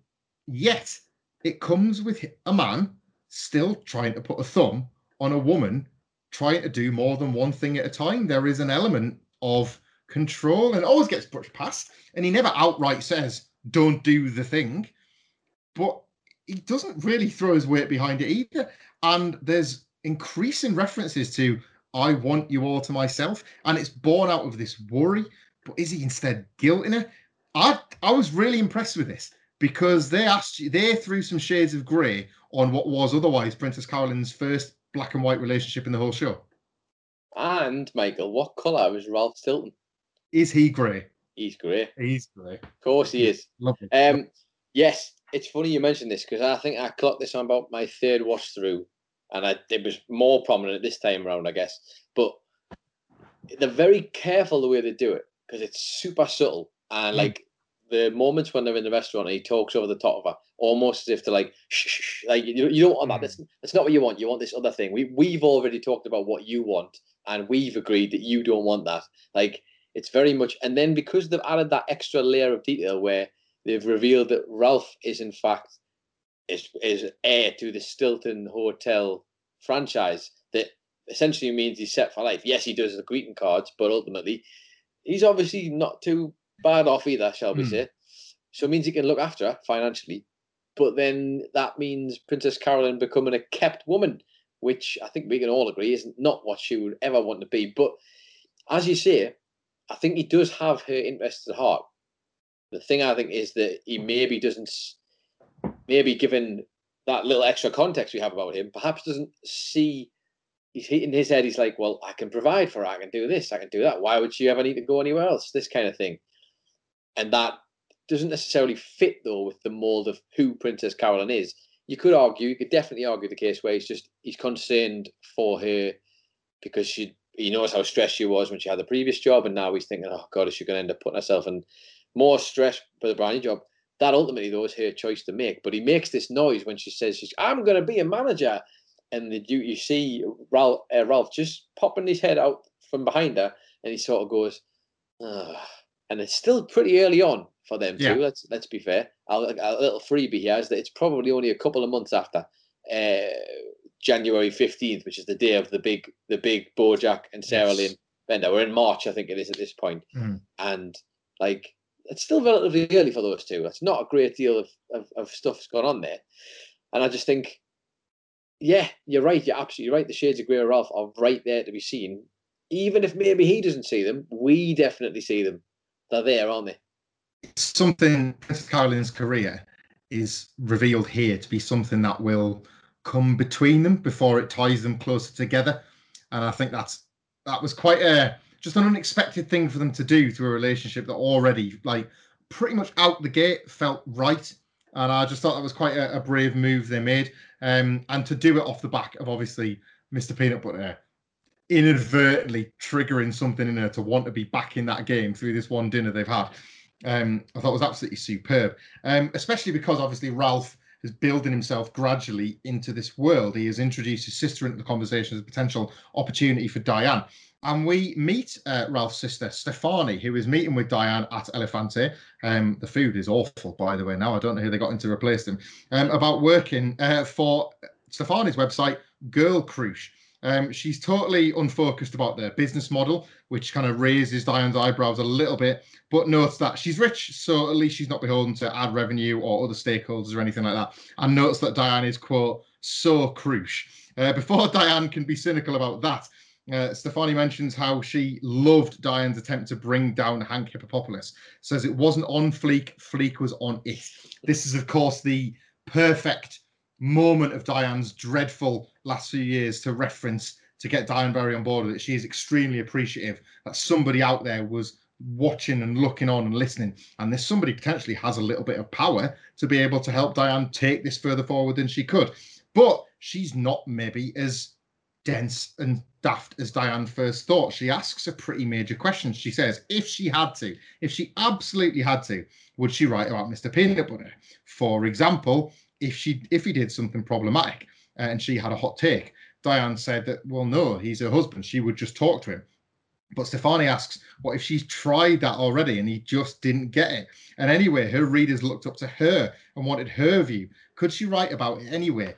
yet it comes with a man still trying to put a thumb on a woman trying to do more than one thing at a time. There is an element of control and always gets brushed past. And he never outright says, don't do the thing. But he doesn't really throw his weight behind it either. And there's increasing references to, I want you all to myself. And it's born out of this worry. But is he instead guilting her? I, I was really impressed with this because they asked you, they threw some shades of grey on what was otherwise Princess Carolyn's first black and white relationship in the whole show. And Michael, what colour was Ralph Stilton? Is he grey? He's grey. He's grey. Of course he is. Lovely. Um, yes, it's funny you mentioned this because I think I clocked this on about my third watch through, and I, it was more prominent this time around, I guess. But they're very careful the way they do it because it's super subtle and Mm. like the moments when they're in the restaurant and he talks over the top of her, almost as if to like, shh, shh, shh, like you, you don't want that. Mm. That's, that's not what you want. You want this other thing. We we've already talked about what you want, and we've agreed that you don't want that. Like it's very much, and then because they've added that extra layer of detail where they've revealed that Ralph is in fact is is heir to the Stilton Hotel franchise. That essentially means he's set for life. Yes, he does the greeting cards, but ultimately, he's obviously not too bad off either, shall we Hmm. say? So it means he can look after her financially. But then that means Princess Carolyn becoming a kept woman, which I think we can all agree is not what she would ever want to be. But as you say, I think he does have her interests at heart. The thing I think is that he maybe doesn't, maybe given that little extra context we have about him, perhaps doesn't see. He's in his head. He's like, well, I can provide for her. I can do this. I can do that. Why would she ever need to go anywhere else? This kind of thing, and that doesn't necessarily fit though with the mold of who Princess Carolyn is. You could argue, you could definitely argue the case where he's just he's concerned for her because she he knows how stressed she was when she had the previous job, and now he's thinking, oh God, is she going to end up putting herself in more stress for the brand new job? That ultimately though is her choice to make. But he makes this noise when she says, she's, "I'm going to be a manager," and the, you you see Ralph uh, Ralph just popping his head out from behind her, and he sort of goes, and it's still pretty early on for them Yeah. too. Let's let's be fair. A, a little freebie here is that it's probably only a couple of months after uh, January fifteenth, which is the day of the big the big Bojack and Sarah Yes. Lynn bender. We're in March, I think it is at this point. Mhm. and like it's still relatively early for those two. It's not a great deal of, of of stuff's gone on there, and I just think, yeah, you're right. You're absolutely right. The shades of grey Ralph are right there to be seen. Even if maybe he doesn't see them, we definitely see them. They're there, aren't they? something Princess Carolyn's career is revealed here to be something that will come between them before it ties them closer together. And I think that's that was quite a just an unexpected thing for them to do to a relationship that already like pretty much out the gate felt right. And I just thought that was quite a, a brave move they made. Um, and to do it off the back of obviously Mr. Peanut Butter inadvertently triggering something in her to want to be back in that game through this one dinner they've had um, I thought was absolutely superb. Um, especially because obviously Ralph is building himself gradually into this world. He has introduced his sister into the conversation as a potential opportunity for Diane. And we meet uh, Ralph's sister, Stefani, who is meeting with Diane at Elefante. Um, the food is awful, by the way, now. I don't know who they got in to replace him. Um, about working uh, for Stefani's website, Girl Croosh. Um, she's totally unfocused about their business model, which kind of raises Diane's eyebrows a little bit, but notes that she's rich, so at least she's not beholden to ad revenue or other stakeholders or anything like that. And notes that Diane is, quote, so crucial. Uh, before Diane can be cynical about that, uh, Stefani mentions how she loved Diane's attempt to bring down Hank Hippopopalous. Says it wasn't on Fleek, Fleek was on it. This is, of course, the perfect moment of Diane's dreadful last few years to reference to get Diane Berry on board with it. She is extremely appreciative that somebody out there was watching and looking on and listening. And this somebody potentially has a little bit of power to be able to help Diane take this further forward than she could. But she's not maybe as dense and daft as Diane first thought. She asks a pretty major question. She says, if she had to, if she absolutely had to, would she write about Mr. Peanut Butter? For example, if she if he did something problematic and she had a hot take, Diane said that, well, no, he's her husband. She would just talk to him. But Stefani asks, what if she's tried that already and he just didn't get it? And anyway, her readers looked up to her and wanted her view. Could she write about it anyway?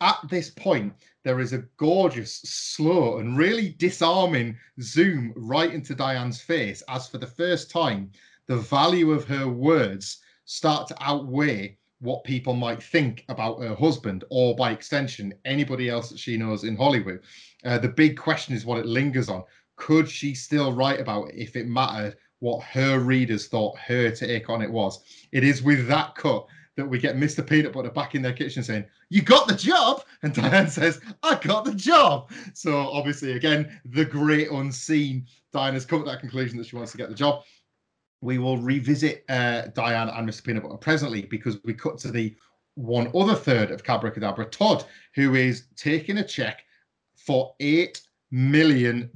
At this point, there is a gorgeous, slow, and really disarming zoom right into Diane's face as for the first time, the value of her words start to outweigh what people might think about her husband or by extension anybody else that she knows in hollywood. Uh, the big question is what it lingers on. Could she still write about it if it mattered what her readers thought her take on it was? It is with that cut that we get mr peanut butter back in their kitchen saying you got the job? And diane says i got the job. So obviously again the great unseen diane has come to that conclusion that she wants to get the job we will revisit uh, Diane and Mr. Peanut Butter presently because we cut to the one other third of Cabracadabra, Todd, who is taking a check for $8 million.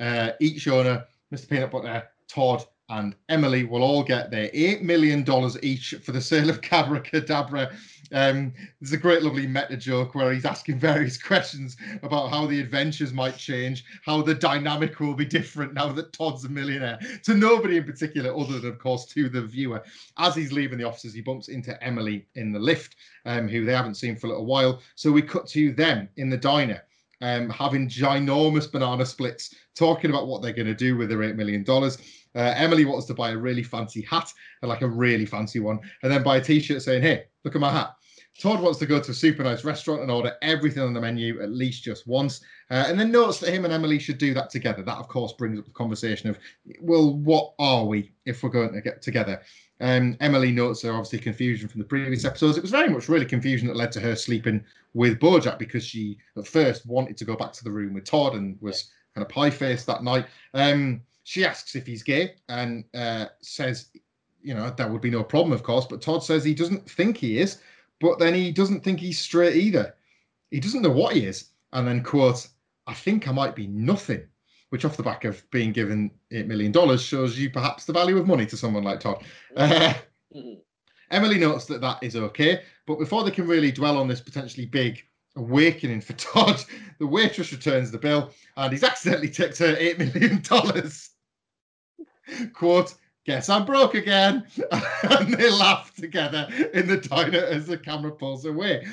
Uh, each owner, Mr. Peanut Butter, Todd, and Emily will all get their $8 million each for the sale of Cabracadabra. Um, there's a great, lovely meta joke where he's asking various questions about how the adventures might change, how the dynamic will be different now that Todd's a millionaire. To nobody in particular, other than, of course, to the viewer. As he's leaving the offices, he bumps into Emily in the lift, um, who they haven't seen for a little while. So we cut to them in the diner. Um, having ginormous banana splits, talking about what they're going to do with their $8 million. Uh, Emily wants to buy a really fancy hat, like a really fancy one, and then buy a t shirt saying, Hey, look at my hat. Todd wants to go to a super nice restaurant and order everything on the menu at least just once, uh, and then notes that him and Emily should do that together. That, of course, brings up the conversation of, well, what are we if we're going to get together? Um, Emily notes her obviously confusion from the previous episodes. It was very much really confusion that led to her sleeping with Bojack because she at first wanted to go back to the room with Todd and was kind of pie faced that night. Um, she asks if he's gay and uh, says, you know, that would be no problem, of course. But Todd says he doesn't think he is, but then he doesn't think he's straight either. He doesn't know what he is. And then quote, I think I might be nothing which off the back of being given $8 million shows you perhaps the value of money to someone like Todd. Uh, mm-hmm. Emily notes that that is okay, but before they can really dwell on this potentially big awakening for Todd, the waitress returns the bill and he's accidentally tipped her $8 million. Quote, guess I'm broke again. and they laugh together in the diner as the camera pulls away.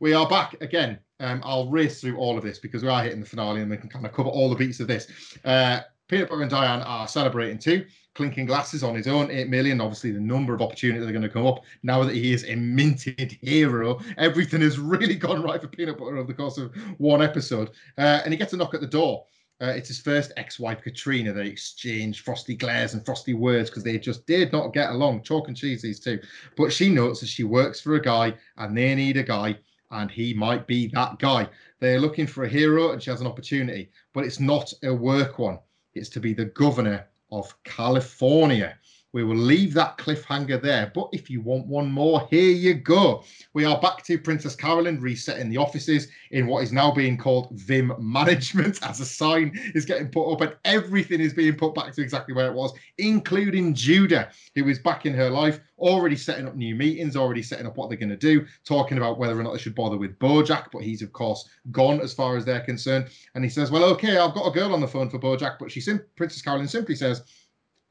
We are back again um, I'll race through all of this because we are hitting the finale and we can kind of cover all the beats of this. Uh, Peanut Butter and Diane are celebrating too, clinking glasses on his own 8 million. Obviously, the number of opportunities that are going to come up now that he is a minted hero. Everything has really gone right for Peanut Butter over the course of one episode. Uh, and he gets a knock at the door. Uh, it's his first ex-wife, Katrina. They exchange frosty glares and frosty words because they just did not get along. Chalk and cheese, these two. But she notes that she works for a guy and they need a guy and he might be that guy. They're looking for a hero, and she has an opportunity, but it's not a work one. It's to be the governor of California. We will leave that cliffhanger there. But if you want one more, here you go. We are back to Princess Carolyn resetting the offices in what is now being called Vim Management as a sign is getting put up, and everything is being put back to exactly where it was, including Judah, who is back in her life, already setting up new meetings, already setting up what they're going to do, talking about whether or not they should bother with Bojack. But he's, of course, gone as far as they're concerned. And he says, Well, okay, I've got a girl on the phone for Bojack, but she, Princess Carolyn simply says,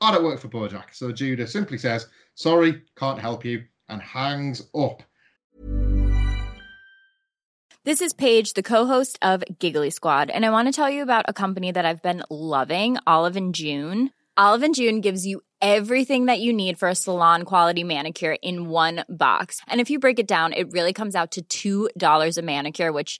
I don't work for Bojack. So Judah simply says, Sorry, can't help you, and hangs up. This is Paige, the co-host of Giggly Squad, and I want to tell you about a company that I've been loving, Olive and June. Olive and June gives you everything that you need for a salon quality manicure in one box. And if you break it down, it really comes out to $2 a manicure, which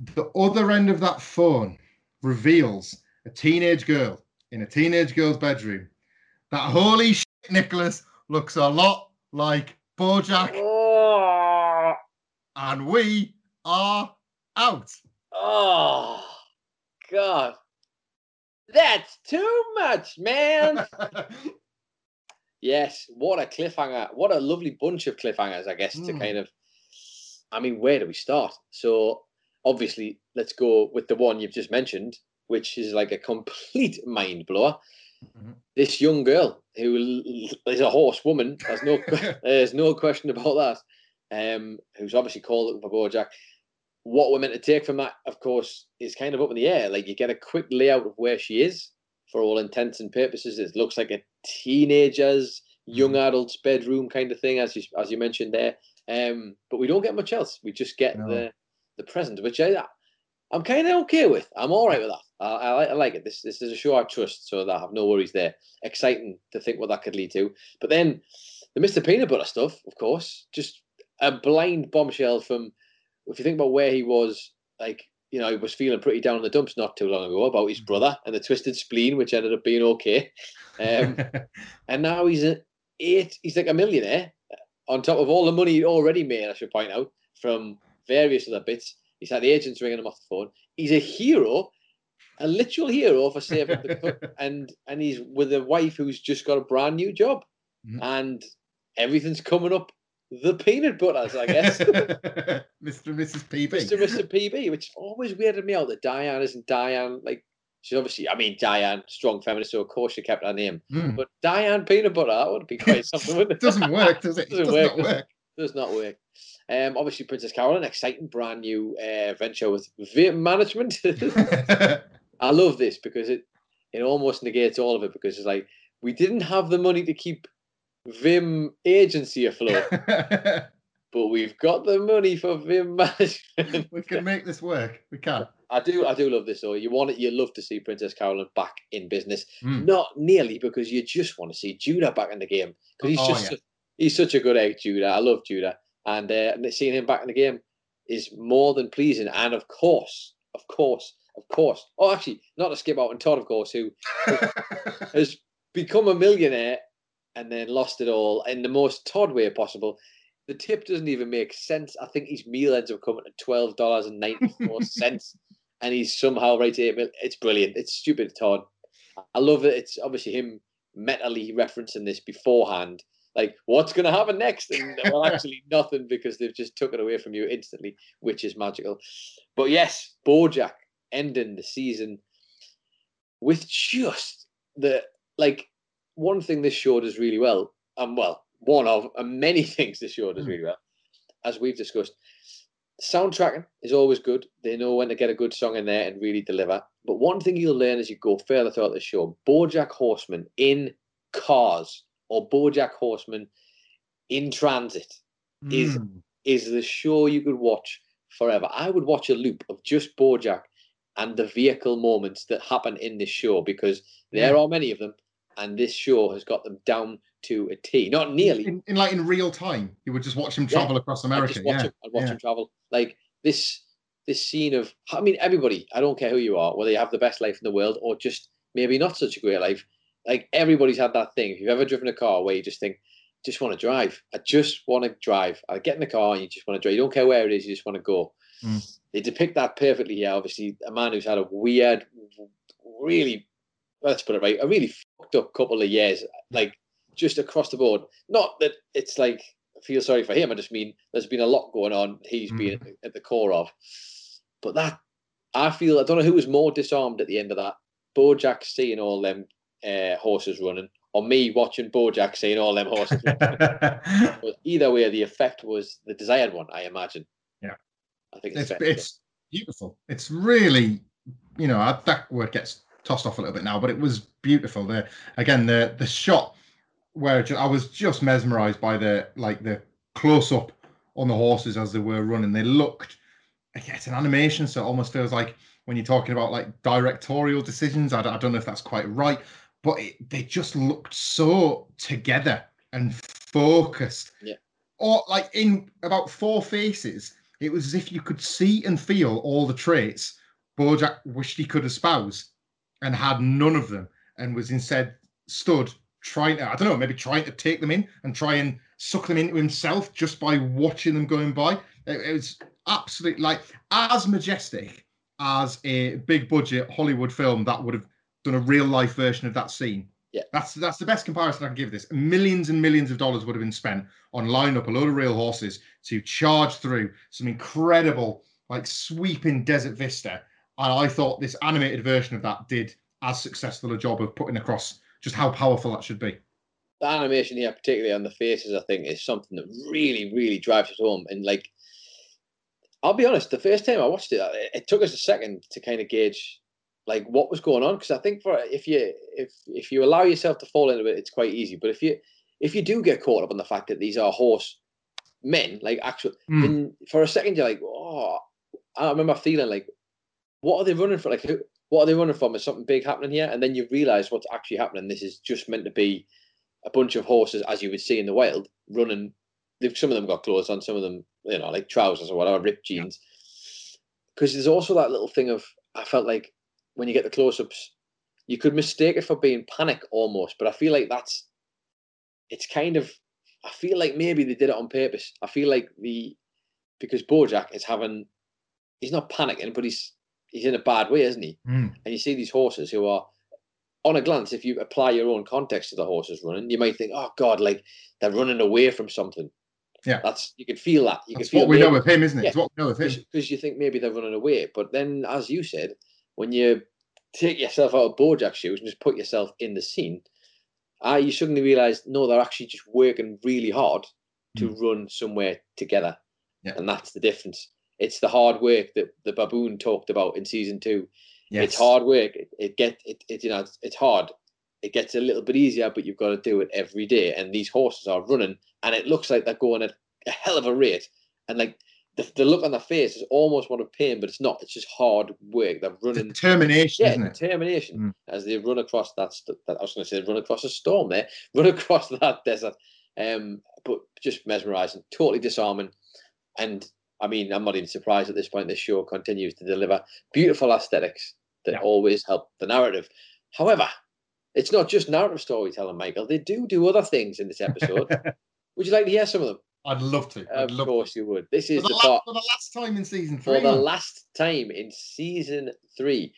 The other end of that phone reveals a teenage girl in a teenage girl's bedroom. That holy shit, Nicholas, looks a lot like Bojack. Oh, And we are out. oh God. That's too much, man. yes, what a cliffhanger. What a lovely bunch of cliffhangers, I guess, to Mm. kind of. I mean, where do we start? So, obviously, let's go with the one you've just mentioned, which is like a complete mind blower. Mhm. This young girl who is a horse woman, there's no, there's no question about that. um, who's obviously called looking for Bojack. What we're meant to take from that, of course, is kind of up in the air. Like you get a quick layout of where she is for all intents and purposes. It looks like a teenager's young Mm-hmm. adult's bedroom kind of thing, as you as you mentioned there. Um, but we don't get much else. We just get No. the the present, which I I'm kind of okay with. I'm all right with that. I, I, like- I like it. This this is a show I trust, so that I have no worries there. Exciting to think what that could lead to. But then the Mr. Peanut Butter stuff, of course, just a blind bombshell from. If you think about where he was, like you know, he was feeling pretty down in the dumps not too long ago about his brother and the twisted spleen, which ended up being okay. Um, and now he's a eight. He's like a millionaire on top of all the money he'd already made. I should point out from various other bits. He's had the agents ringing him off the phone. He's a hero, a literal hero for saving the cup, and and he's with a wife who's just got a brand new job, Mhm. and everything's coming up the peanut butters, I guess. Mr. and Mrs. PB. Mr. Mr. PB, which always weirded me out that Diane isn't Diane. Like she's obviously, I mean, Diane, strong feminist, so of course she kept her name. Mm. But Diane Peanut Butter, that would be quite something, wouldn't it? doesn't work, does it? Doesn't does work, not does it? work. does not work. Um, obviously, Princess Carolyn, exciting brand new uh, venture with Vim Management. I love this because it it almost negates all of it because it's like we didn't have the money to keep Vim agency afloat, but we've got the money for Vim Management. we can make this work. We can. I do, I do love this though. You want it, you love to see Princess Carolyn back in business. Mm. Not nearly because you just want to see Judah back in the game because he's Oh, just yeah. he's such a good egg, Judah. I love Judah, and uh, seeing him back in the game is more than pleasing. And of course, of course, of course. Oh, actually, not to skip out on Todd, of course, who has become a millionaire and then lost it all in the most Todd way possible. The tip doesn't even make sense. I think his meal ends up coming to twelve dollars and ninety four cents, and he's somehow right to eight. It's brilliant. It's stupid, Todd. I love it. It's obviously him mentally referencing this beforehand. Like, what's going to happen next? And well, actually, nothing because they've just took it away from you instantly, which is magical. But yes, Bojack ending the season with just the like one thing this show does really well, and well, one of and many things this show does Mm. really well, as we've discussed. Soundtracking is always good. They know when to get a good song in there and really deliver. But one thing you'll learn as you go further throughout the show, Bojack Horseman in cars or Bojack Horseman in transit is Mm. is the show you could watch forever. I would watch a loop of just Bojack and the vehicle moments that happen in this show because there Yeah. are many of them, and this show has got them down to a T. Not nearly. in, in like in real time. You would just watch him Yeah. travel across I'd America. just watch yeah. him. I'd watch yeah. him travel. Like this, this scene of. I mean, everybody. I don't care who you are, whether you have the best life in the world or just maybe not such a great life. Like everybody's had that thing. If you've ever driven a car where you just think, just want to drive. I just want to drive. I get in the car and you just want to drive. You don't care where it is. You just want to go. Mm. They depict that perfectly here. Obviously, a man who's had a weird, really, let's put it right, a really fucked up couple of years, like just across the board. Not that it's like I feel sorry for him. I just mean there's been a lot going on. He's been at the core of. But that, I feel, I don't know who was more disarmed at the end of that. Bojack seeing all them uh, horses running, or me watching Bojack seeing all them horses. Either way, the effect was the desired one, I imagine. Yeah. I think it's, it's fair to say. it's beautiful. It's really, you know, I- that word gets tossed off a little bit now, but it was beautiful. The again, the the shot where I was just mesmerized by the like the close up on the horses as they were running. They looked, yeah, it's an animation, so it almost feels like when you're talking about like directorial decisions. I, don't- I don't know if that's quite right, but it, they just looked so together and focused. Yeah. Or like in about four faces, it was as if you could see and feel all the traits Bojack wished he could espouse and had none of them and was instead stood trying to, I don't know, maybe trying to take them in and try and suck them into himself just by watching them going by. It, it was absolutely like as majestic as a big budget Hollywood film that would have done a real life version of that scene. Yeah. That's that's the best comparison I can give this. Millions and millions of dollars would have been spent on lining up a load of real horses to charge through some incredible, like sweeping desert vista. And I thought this animated version of that did as successful a job of putting across just how powerful that should be. the animation here, particularly on the faces, I think is something that really, really drives it home. And like, I'll be honest, the first time I watched it, it, it took us a second to kind of gauge like what was going on because I think for if you if if you allow yourself to fall into it, it's quite easy. But if you if you do get caught up on the fact that these are horse men, like actual, Mm. then for a second you're like, oh, I remember feeling like, what are they running for? Like, who, what are they running from? Is something big happening here? And then you realise what's actually happening. This is just meant to be a bunch of horses, as you would see in the wild, running. They've, some of them got clothes on, some of them, you know, like trousers or whatever, ripped jeans. Because there's also that little thing of, I felt like when you get the close ups, you could mistake it for being panic almost, but I feel like that's, it's kind of, I feel like maybe they did it on purpose. I feel like the, because Bojack is having, he's not panicking, but he's, he's in a bad way, isn't he? Mm. and you see these horses who are on a glance if you apply your own context to the horses running you might think oh god like they're running away from something Yeah. that's you can feel that you That's can feel what we know maybe- of him, isn't it? Yeah. It's what we know of him. because you think maybe they're running away but then as you said when you take yourself out of Bojack's shoes and just put yourself in the scene uh, you suddenly realize no they're actually just working really hard to run somewhere together. Yeah. and that's the difference it's the hard work that the baboon talked about in season two Yes. it's hard work. It, it get it, it you know it's, it's hard. It gets a little bit easier, but you've got to do it every day. And these horses are running, and it looks like they're going at a hell of a rate. And like the, the look on their face is almost one of pain, but it's not. It's just hard work. They're running. Determination, Yeah, isn't it? determination Mm. as they run across that, that. I was going to say run across a storm there, run across that desert. Um, but just mesmerizing, totally disarming, and I mean, I'm not even surprised at this point. This show continues to deliver beautiful aesthetics that Yeah. always help the narrative. However, it's not just narrative storytelling, Michael. They do do other things in this episode. would you like to hear some of them? I'd love to. I'd Of love course, you would. This is For the the, last, part for the last time in season three. for the last time in season three.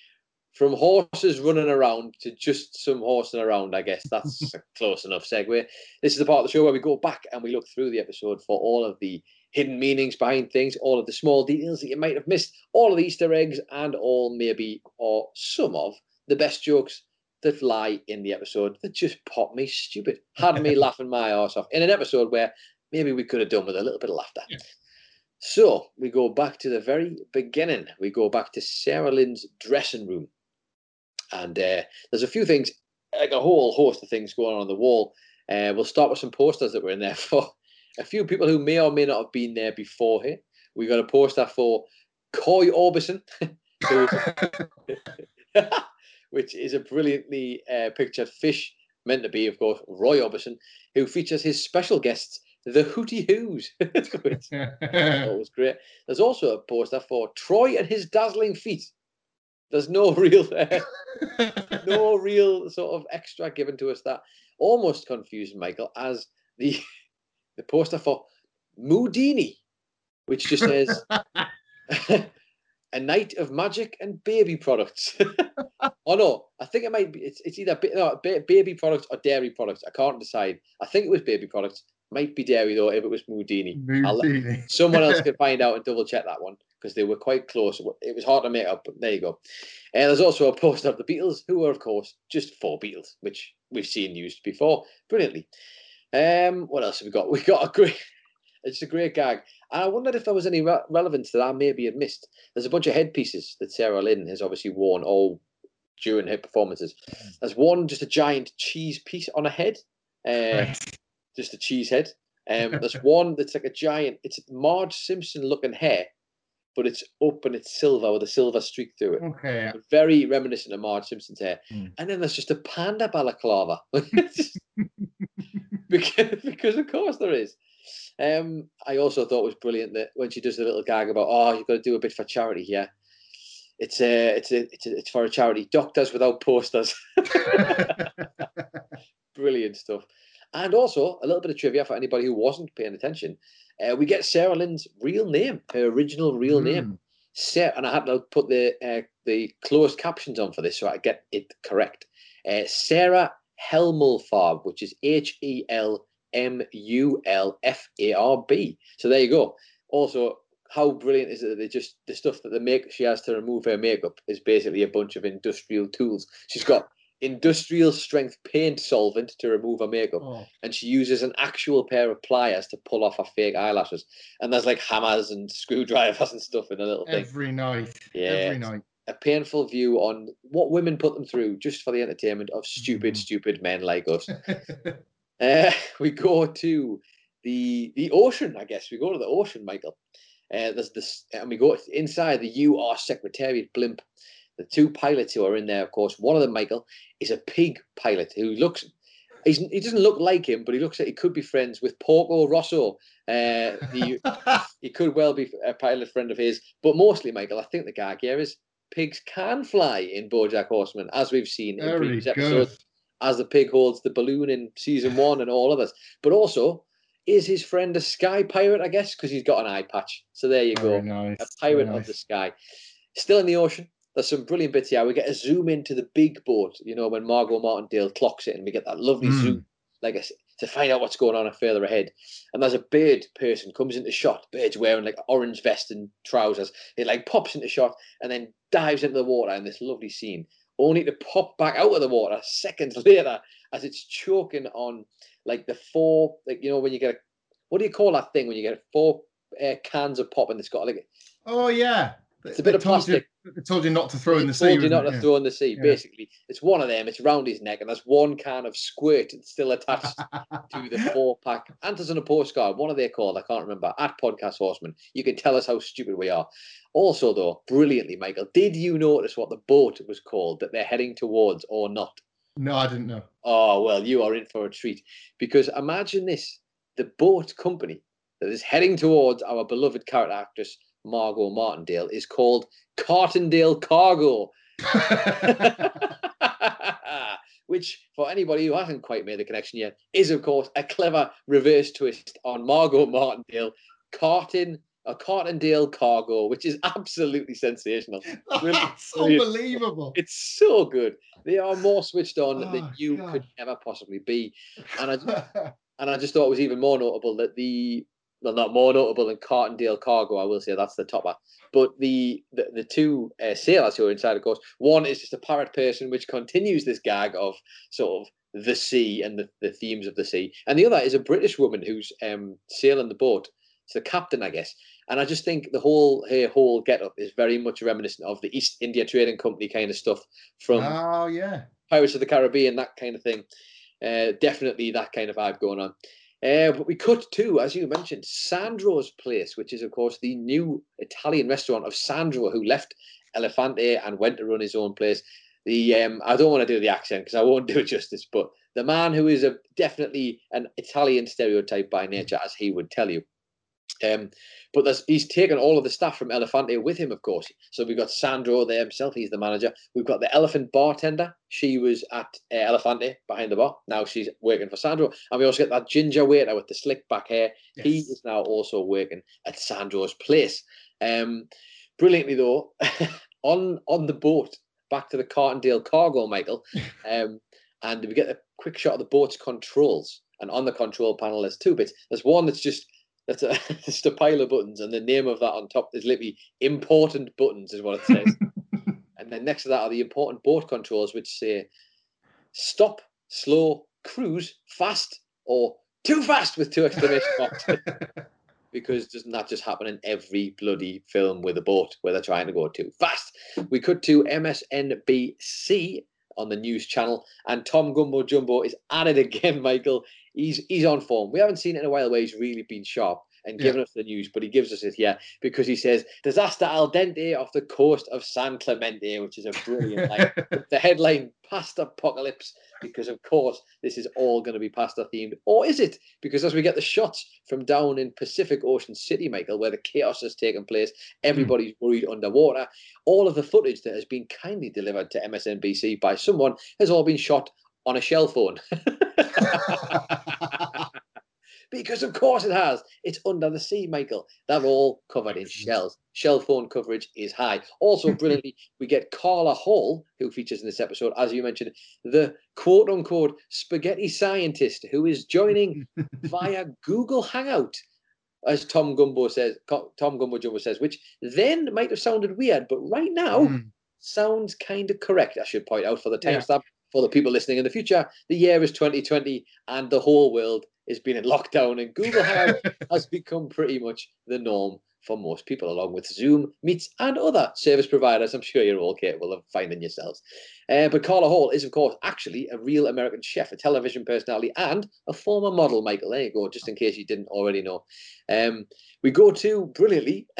From horses running around to just some horsing around, I guess that's a close enough segue. This is the part of the show where we go back and we look through the episode for all of the hidden meanings behind things, all of the small details that you might have missed, all of the Easter eggs, and all maybe or some of the best jokes that lie in the episode that just pop me stupid, had me laughing my arse off in an episode where maybe we could have done with a little bit of laughter. So we go back to the very beginning. We go back to Sarah Lynn's dressing room. And uh, there's a few things, like a whole host of things going on on the wall. Uh, we'll start with some posters that were in there for a few people who may or may not have been there before here. We got a poster for Coy Orbison, which is a brilliantly uh, pictured fish, meant to be, of course, Roy Orbison, who features his special guests, the Hooty Whoos. that was great. There's also a poster for Troy and his dazzling feet. There's no real, uh, no real sort of extra given to us. That almost confused Michael as the the poster for Moodini, which just says a night of magic and baby products. oh no, I think it might be. It's, it's either no, ba- baby products or dairy products. I can't decide. I think it was baby products. Might be dairy though. If it was Moodini, I'll let- Moodini. someone else could find out and double check that one because they were quite close. It was hard to make up, but there you go. And there's also a poster of the Beatles, who were of course just four Beatles, which we've seen used before brilliantly. Um, what else have we got? We got a great, it's a great gag. And I wondered if there was any re- relevance that I maybe had missed. There's a bunch of headpieces that Sarah Lynn has obviously worn all during her performances. There's one just a giant cheese piece on a head. Uh, Right. Just a cheese head. Um, there's one that's like a giant. It's Marge Simpson looking hair, but it's up and it's silver with a silver streak through it. Okay. Yeah. Very reminiscent of Marge Simpson's hair. Mm. And then there's just a panda balaclava. because, because of course there is. Um, I also thought it was brilliant that when she does the little gag about, oh, you've got to do a bit for charity here. It's a, it's a, it's a, it's for a charity. Doctors without posters. Brilliant stuff. And also a little bit of trivia for anybody who wasn't paying attention. Uh, we get Sarah Lynn's real name, her original real name. Mm. Sarah, and I had to put the uh, the closed captions on for this so I get it correct. Uh, Sarah Helmulfarb, which is H E L M U L F A R B. So there you go. Also, how brilliant is it that they just the stuff that the make she has to remove her makeup is basically a bunch of industrial tools. She's got industrial strength paint solvent to remove her makeup, Oh, and she uses an actual pair of pliers to pull off her fake eyelashes. And there's like hammers and screwdrivers and stuff in a little thing. every night. Yeah, Every night. A painful view on what women put them through just for the entertainment of stupid, Mhm. stupid men like us. Uh, we go to the the ocean, I guess. We go to the ocean, Michael. Uh, there's this, and we go inside the UR Secretariat blimp. The two pilots who are in there, of course, one of them, Michael, is a pig pilot who looks. He's, he doesn't look like him, but he looks like he could be friends with Porco Rosso. Uh, the, he could well be a pilot friend of his. But mostly, Michael, I think the gag here is pigs can fly in BoJack Horseman, as we've seen in previous episodes as the pig holds the balloon in season one and all of this. But also, is his friend a sky pirate, I guess, because he's got an eye patch. So there you Very go. nice. A pirate very of the sky. Still in the ocean. There's some brilliant bits here. We get a zoom into the big board, you know, when Margot Martindale clocks it, and we get that lovely Mm. zoom, like I to find out what's going on further ahead. And there's a bird person comes into shot. Bird's wearing like orange vest and trousers. It like pops into shot and then dives into the water in this lovely scene, only to pop back out of the water seconds later as it's choking on like the four, like you know, when you get a what do you call that thing when you get four uh, cans of pop and it's got like Oh yeah. It's a bit of you- plastic. They told you not to throw in the sea. told you not it? to Yeah. throw in the sea. Yeah. Basically, it's one of them. It's round his neck, and there's one can of squirt still attached to the four pack. Anthers on a postcard. What are they called? I can't remember. At Podcast Horseman. You can tell us how stupid we are. Also, though, brilliantly, Michael, did you notice what the boat was called that they're heading towards or not? No, I didn't know. Oh, well, you are in for a treat. Because imagine this the boat company that is heading towards our beloved character actress, Margot Martindale, is called Cartondale Cargo. Which, for anybody who hasn't quite made the connection yet, is of course a clever reverse twist on Margot Martindale, Carton, a Cartondale Cargo, which is absolutely sensational. That's brilliant. unbelievable. It's so good. They are more switched on Oh, than you God. could ever possibly be. And I, and I just thought it was even more notable that the well, not more notable than Cartondale Cargo. I will say that's the topper. But the the, the two uh, sailors who are inside, of course, one is just a parrot person, which continues this gag of sort of the sea and the, the themes of the sea, and the other is a British woman who's um, sailing the boat. It's the captain, I guess. And I just think the whole her whole get up is very much reminiscent of the East India Trading Company kind of stuff from oh yeah. Pirates of the Caribbean, that kind of thing. Uh, definitely that kind of vibe going on. Uh, but we cut to, as you mentioned, Sandro's place, which is, of course, the new Italian restaurant of Sandro, who left Elefante and went to run his own place. The um, I don't want to do the accent because I won't do it justice, but the man who is a definitely an Italian stereotype by nature, as he would tell you. Um, but there's, he's taken all of the staff from Elefante with him, of course. So we've got Sandro there himself; he's the manager. We've got the elephant bartender. She was at uh, Elefante behind the bar. Now she's working for Sandro, and we also get that ginger waiter with the slick back hair. He is now also working at Sandro's place. Um, brilliantly though, on on the boat back to the Cartondale cargo, Michael, um, and we get a quick shot of the boat's controls. And on the control panel, there's two bits. There's one that's just that's a, just a pile of buttons, and the name of that on top is literally important buttons, is what it says. and then next to that are the important boat controls, which say stop, slow, cruise, fast, or too fast with two exclamation marks. because doesn't that just happen in every bloody film with a boat where they're trying to go too fast? We cut to MSNBC on the news channel, and Tom Gumbo Jumbo is at it again, Michael. He's he's on form. We haven't seen it in a while where he's really been sharp and Yeah. given us the news, but he gives us it here because he says disaster al dente off the coast of San Clemente, which is a brilliant line. the headline pasta apocalypse because of course this is all going to be pasta themed or is it because as we get the shots from down in pacific ocean city michael where the chaos has taken place hmm. everybody's worried underwater all of the footage that has been kindly delivered to msnbc by someone has all been shot on a shell phone. Because of course it has. It's under the sea michael. They're all covered in shells. Shell phone coverage is high. Also brilliantly we get carla hall who features in this episode as you mentioned the quote unquote spaghetti scientist who is joining via google hangout as tom gumbo says tom gumbo jumbo says which then might have sounded weird but right now Mm. sounds kind of correct i should point out for the Yeah. For the people listening in the future, the year is 2020 and the whole world is being in lockdown, and Google Hangout has become pretty much the norm for most people, along with Zoom, Meets, and other service providers. I'm sure you're all capable of finding yourselves. Uh, but Carla Hall is, of course, actually a real American chef, a television personality, and a former model. Michael, there you go, just in case you didn't already know. Um, we go to brilliantly.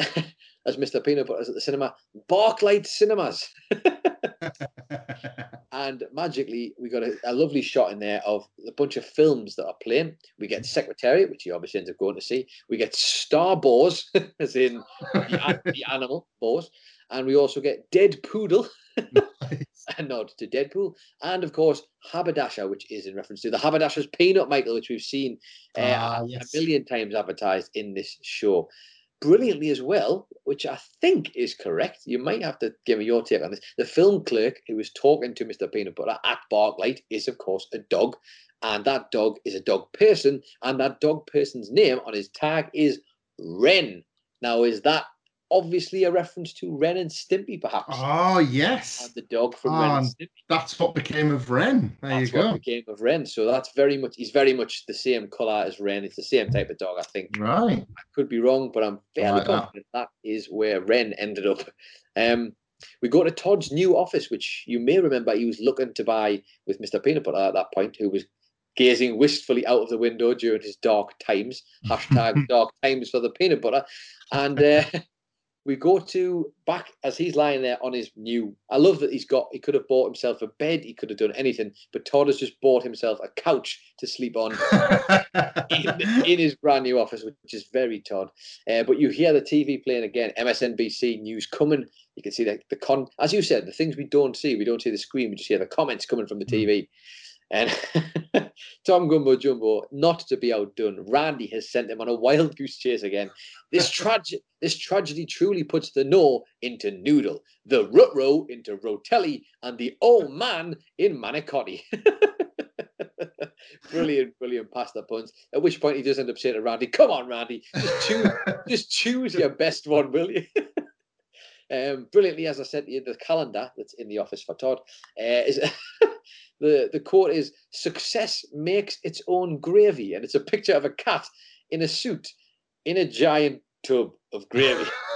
as Mr. Peanut Butter at the cinema, Barklight Cinemas. and magically, we got a, a, lovely shot in there of a bunch of films that are playing. We get Secretariat, which you obviously end up going to see. We get Star Boars, as in the, the animal Boars. And we also get Dead Poodle, nice. a nod to Deadpool. And of course, Haberdasher, which is in reference to the Haberdasher's Peanut, Michael, which we've seen uh, ah, yes. a million times advertised in this show brilliantly as well, which I think is correct. You might have to give me your take on this. The film clerk who was talking to Mr. Peanut Butter at Barklight is, of course, a dog, and that dog is a dog person, and that dog person's name on his tag is Ren. Now, is that obviously a reference to Ren and Stimpy, perhaps. Oh yes, and the dog from oh, Ren and Stimpy. That's what became of Ren. There that's you go. What became of Ren. So that's very much. He's very much the same color as Ren. It's the same type of dog, I think. Right. I could be wrong, but I'm fairly confident that. that is where Ren ended up. Um, we go to Todd's new office, which you may remember he was looking to buy with Mr. Peanut Butter at that point, who was gazing wistfully out of the window during his dark times. Hashtag dark times for the peanut butter. And uh, we go to back as he's lying there on his new. I love that he's got. He could have bought himself a bed. He could have done anything, but Todd has just bought himself a couch to sleep on in, in, his brand new office, which is very Todd. Uh, but you hear the TV playing again. MSNBC news coming. You can see the, the con. As you said, the things we don't see. We don't see the screen. We just hear the comments coming from the TV. And Tom Gumbo Jumbo, not to be outdone, Randy has sent him on a wild goose chase again. This tragedy, this tragedy truly puts the no into noodle, the rut into rotelli, and the old man in manicotti. brilliant, brilliant pasta puns. At which point he does end up saying to Randy, "Come on, Randy, just choose, just choose your best one, will you?" Um, brilliantly, as I said, the calendar that's in the office for Todd uh, is the the quote is "Success makes its own gravy," and it's a picture of a cat in a suit in a giant tub of gravy.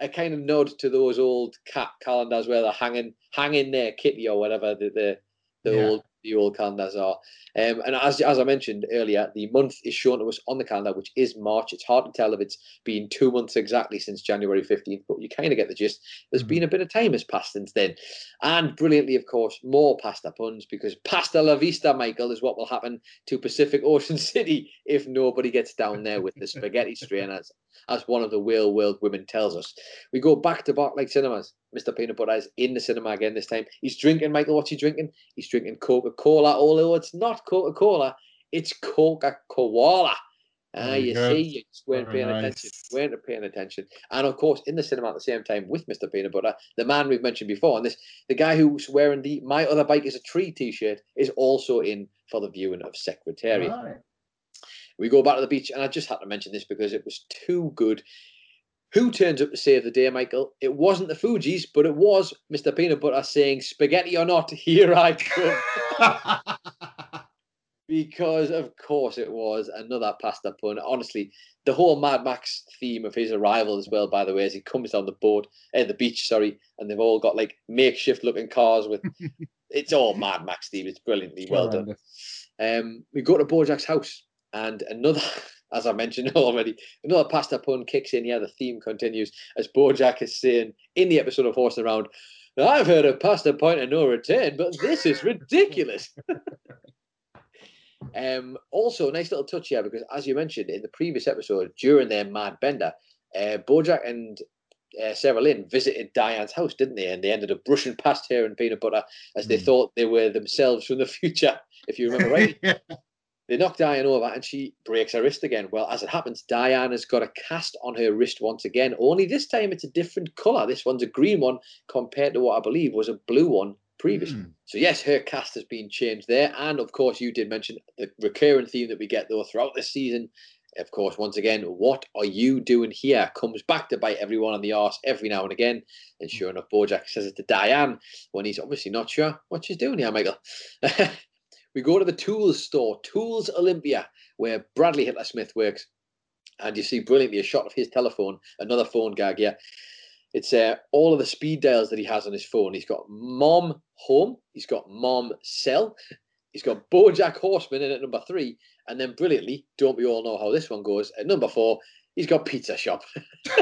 a kind of nod to those old cat calendars where they're hanging hanging their kitty or whatever the the, the yeah. old the old calendars are. Um, and as, as I mentioned earlier, the month is shown to us on the calendar, which is March. It's hard to tell if it's been two months exactly since January 15th, but you kind of get the gist. There's mm-hmm. been a bit of time has passed since then. And brilliantly, of course, more pasta puns because pasta la vista, Michael, is what will happen to Pacific Ocean City if nobody gets down there with the spaghetti strainers as one of the real world women tells us. We go back to Barklight Cinemas. Mr. Peanut Butter is in the cinema again this time. He's drinking, Michael, what's he drinking? He's drinking Coca Cola, although it's not Coca Cola, it's Coca Cola. Ah, you good. see, you just weren't Very paying nice. attention. weren't paying attention. And of course, in the cinema at the same time with Mr. Peanut Butter, the man we've mentioned before, and this the guy who's wearing the My Other Bike is a Tree t-shirt is also in for the viewing of Secretariat. Right. We go back to the beach, and I just had to mention this because it was too good. Who turns up to save the day, Michael? It wasn't the Fugees, but it was Mr. Peanut Butter saying, Spaghetti or not, here I come. because, of course, it was another pasta pun. Honestly, the whole Mad Max theme of his arrival, as well, by the way, as he comes on the boat, at uh, the beach, sorry, and they've all got like makeshift looking cars with. it's all Mad Max theme. It's brilliantly well done. Um, we go to Bojack's house and another, as I mentioned already, another pasta pun kicks in. Yeah, the theme continues as Bojack is saying in the episode of Horse Around, I've heard of pasta point and no return, but this is ridiculous. um, also, nice little touch here because, as you mentioned in the previous episode, during their mad bender, uh, Bojack and uh, Sarah Lynn visited Diane's house, didn't they? And they ended up brushing past her and peanut butter as they mm. thought they were themselves from the future, if you remember right. yeah. They knock Diane over and she breaks her wrist again. Well, as it happens, Diane has got a cast on her wrist once again, only this time it's a different colour. This one's a green one compared to what I believe was a blue one previously. Mm. So, yes, her cast has been changed there. And of course, you did mention the recurring theme that we get, though, throughout this season of course, once again, what are you doing here? Comes back to bite everyone on the arse every now and again. And sure enough, Bojack says it to Diane when he's obviously not sure what she's doing here, Michael. we go to the tools store, Tools Olympia, where Bradley Hitler Smith works. And you see brilliantly a shot of his telephone, another phone gag here. It's uh, all of the speed dials that he has on his phone. He's got Mom Home, he's got Mom Cell, he's got Bojack Horseman in at number three, and then brilliantly, don't we all know how this one goes? At number four, he's got Pizza Shop.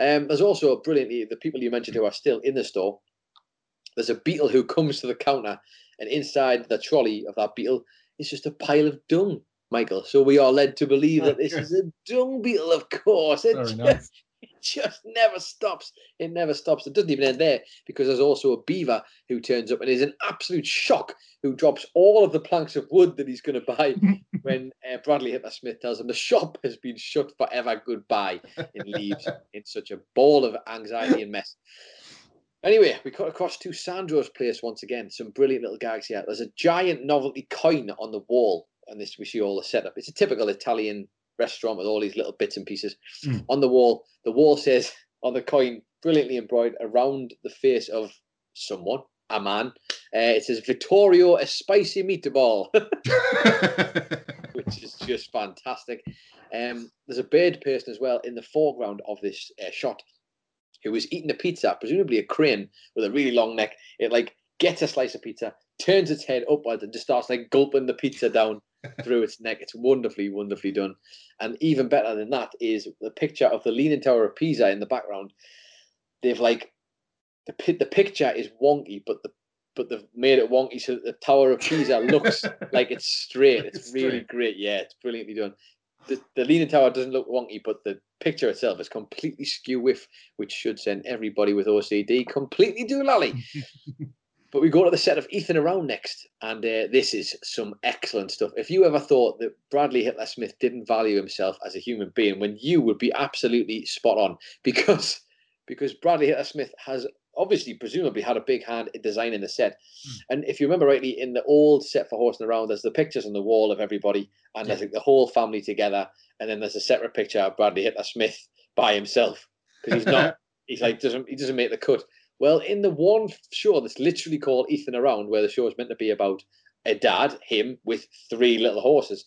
um, there's also brilliantly the people you mentioned who are still in the store. There's a beetle who comes to the counter, and inside the trolley of that beetle is just a pile of dung, Michael. So we are led to believe that this is a dung beetle, of course. It just, nice. it just never stops. It never stops. It doesn't even end there because there's also a beaver who turns up and is in absolute shock, who drops all of the planks of wood that he's going to buy when uh, Bradley Hitler Smith tells him the shop has been shut forever. Goodbye, and leaves in such a ball of anxiety and mess. Anyway, we cut across to Sandro's place once again. Some brilliant little gags here. There's a giant novelty coin on the wall, and this we see all the setup. It's a typical Italian restaurant with all these little bits and pieces mm. on the wall. The wall says on the coin, brilliantly embroidered around the face of someone, a man. Uh, it says Vittorio, a spicy meatball, which is just fantastic. Um, there's a bird person as well in the foreground of this uh, shot who was eating a pizza, presumably a crane with a really long neck. It like gets a slice of pizza, turns its head upwards, and just starts like gulping the pizza down through its neck. It's wonderfully, wonderfully done. And even better than that is the picture of the Leaning Tower of Pisa in the background. They've like the the picture is wonky, but the but they've made it wonky so that the Tower of Pisa looks like it's straight. It's, it's really straight. great. Yeah, it's brilliantly done. The, the Leaning Tower doesn't look wonky, but the picture itself is completely skew with, which should send everybody with OCD completely doolally. but we go to the set of Ethan around next, and uh, this is some excellent stuff. If you ever thought that Bradley Hitler Smith didn't value himself as a human being, when you would be absolutely spot on, because because Bradley Hitler Smith has obviously presumably had a big hand in designing the set. Mm. And if you remember rightly, in the old set for Horsing Around, there's the pictures on the wall of everybody, and yeah. there's like the whole family together, and then there's a separate picture of Bradley Hitler Smith by himself because he's not. he's like doesn't he doesn't make the cut. Well, in the one show that's literally called Ethan Around, where the show is meant to be about a dad, him with three little horses,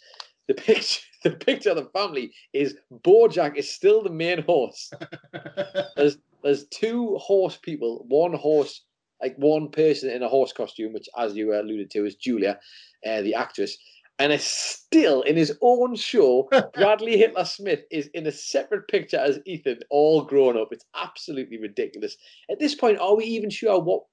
the picture the picture of the family is Bojack is still the main horse. there's there's two horse people, one horse, like one person in a horse costume, which, as you alluded to, is Julia, uh, the actress. And it's still in his own show. Bradley Hitler Smith is in a separate picture as Ethan, all grown up. It's absolutely ridiculous. At this point, are we even sure what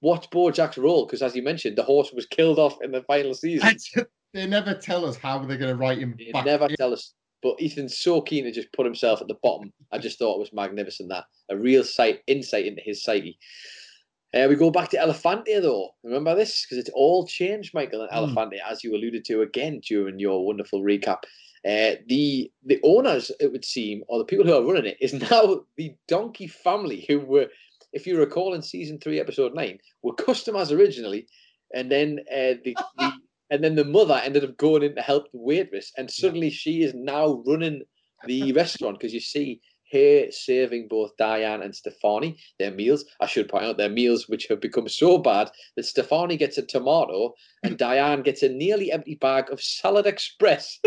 what's Bojack's role? Because as you mentioned, the horse was killed off in the final season. they never tell us how they're going to write him. They back. never tell us. But Ethan's so keen to just put himself at the bottom. I just thought it was magnificent that a real sight insight into his psyche. Uh, we go back to Elefante though. Remember this because it's all changed, Michael and mm. Elefante, as you alluded to again during your wonderful recap. Uh, the the owners, it would seem, or the people who are running it, is now the Donkey family who were, if you recall, in season three, episode nine, were customers originally, and then uh, the, the and then the mother ended up going in to help the waitress, and suddenly yeah. she is now running the restaurant because you see her serving both Diane and Stefani their meals. I should point out their meals, which have become so bad that Stefani gets a tomato and Diane gets a nearly empty bag of Salad Express,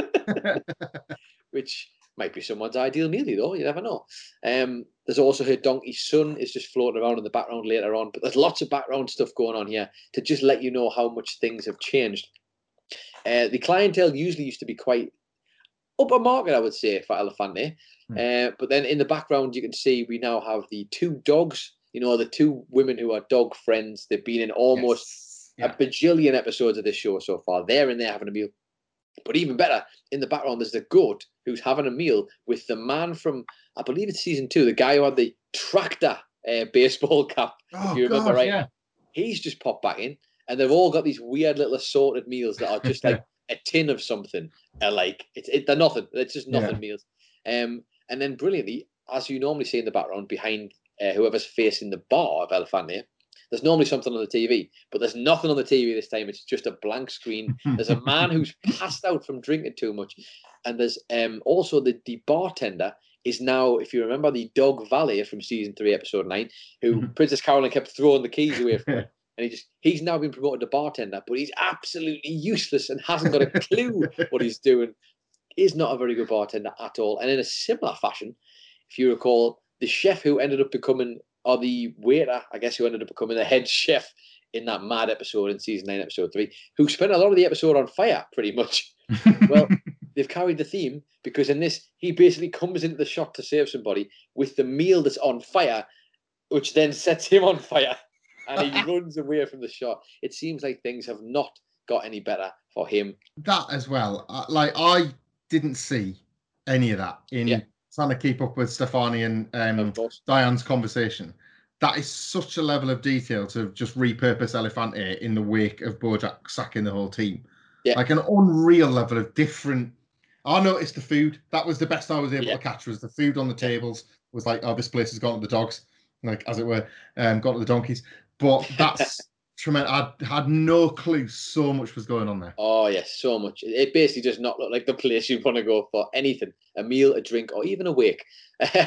which might be someone's ideal meal, though. You never know. Um, there's also her donkey son is just floating around in the background later on, but there's lots of background stuff going on here to just let you know how much things have changed. Uh, the clientele usually used to be quite upper market, I would say, for Elefante. Mm. Uh, but then in the background, you can see we now have the two dogs. You know, the two women who are dog friends. They've been in almost yes. yeah. a bajillion episodes of this show so far. They're in there having a meal. But even better, in the background, there's the goat who's having a meal with the man from, I believe it's season two, the guy who had the tractor uh, baseball cap. Oh, if you remember God, right. Yeah. He's just popped back in and they've all got these weird little assorted meals that are just like a tin of something. Uh, like it's it, they're nothing. It's just nothing yeah. meals. Um, and then brilliantly, as you normally see in the background behind uh, whoever's facing the bar of Elefante, there's normally something on the TV, but there's nothing on the TV this time. It's just a blank screen. There's a man who's passed out from drinking too much, and there's um also the the bartender is now, if you remember, the dog valet from season three, episode nine, who Mm-hmm. Princess Carolyn kept throwing the keys away from. her. And he just he's now been promoted to bartender, but he's absolutely useless and hasn't got a clue what he's doing. He's not a very good bartender at all. And in a similar fashion, if you recall, the chef who ended up becoming or the waiter, I guess who ended up becoming the head chef in that mad episode in season nine, episode three, who spent a lot of the episode on fire, pretty much. Well, they've carried the theme because in this, he basically comes into the shop to save somebody with the meal that's on fire, which then sets him on fire and he runs away from the shot. It seems like things have not got any better for him. that as well. Uh, like I didn't see any of that in Yeah. trying to keep up with Stefani and um, Diane's conversation. That is such a level of detail to just repurpose Elefante in the wake of Bojack sacking the whole team. Yeah. Like an unreal level of different. I noticed the food. That was the best I was able Yeah. to catch. Was the food on the tables was like, oh, this place has gone to the dogs, like as it were, um, gone to the donkeys. But that's tremendous. I had no clue so much was going on there. Oh yes, so much. It- basically does not look like the place you'd want to go for anything, a meal, a drink, or even a wake. we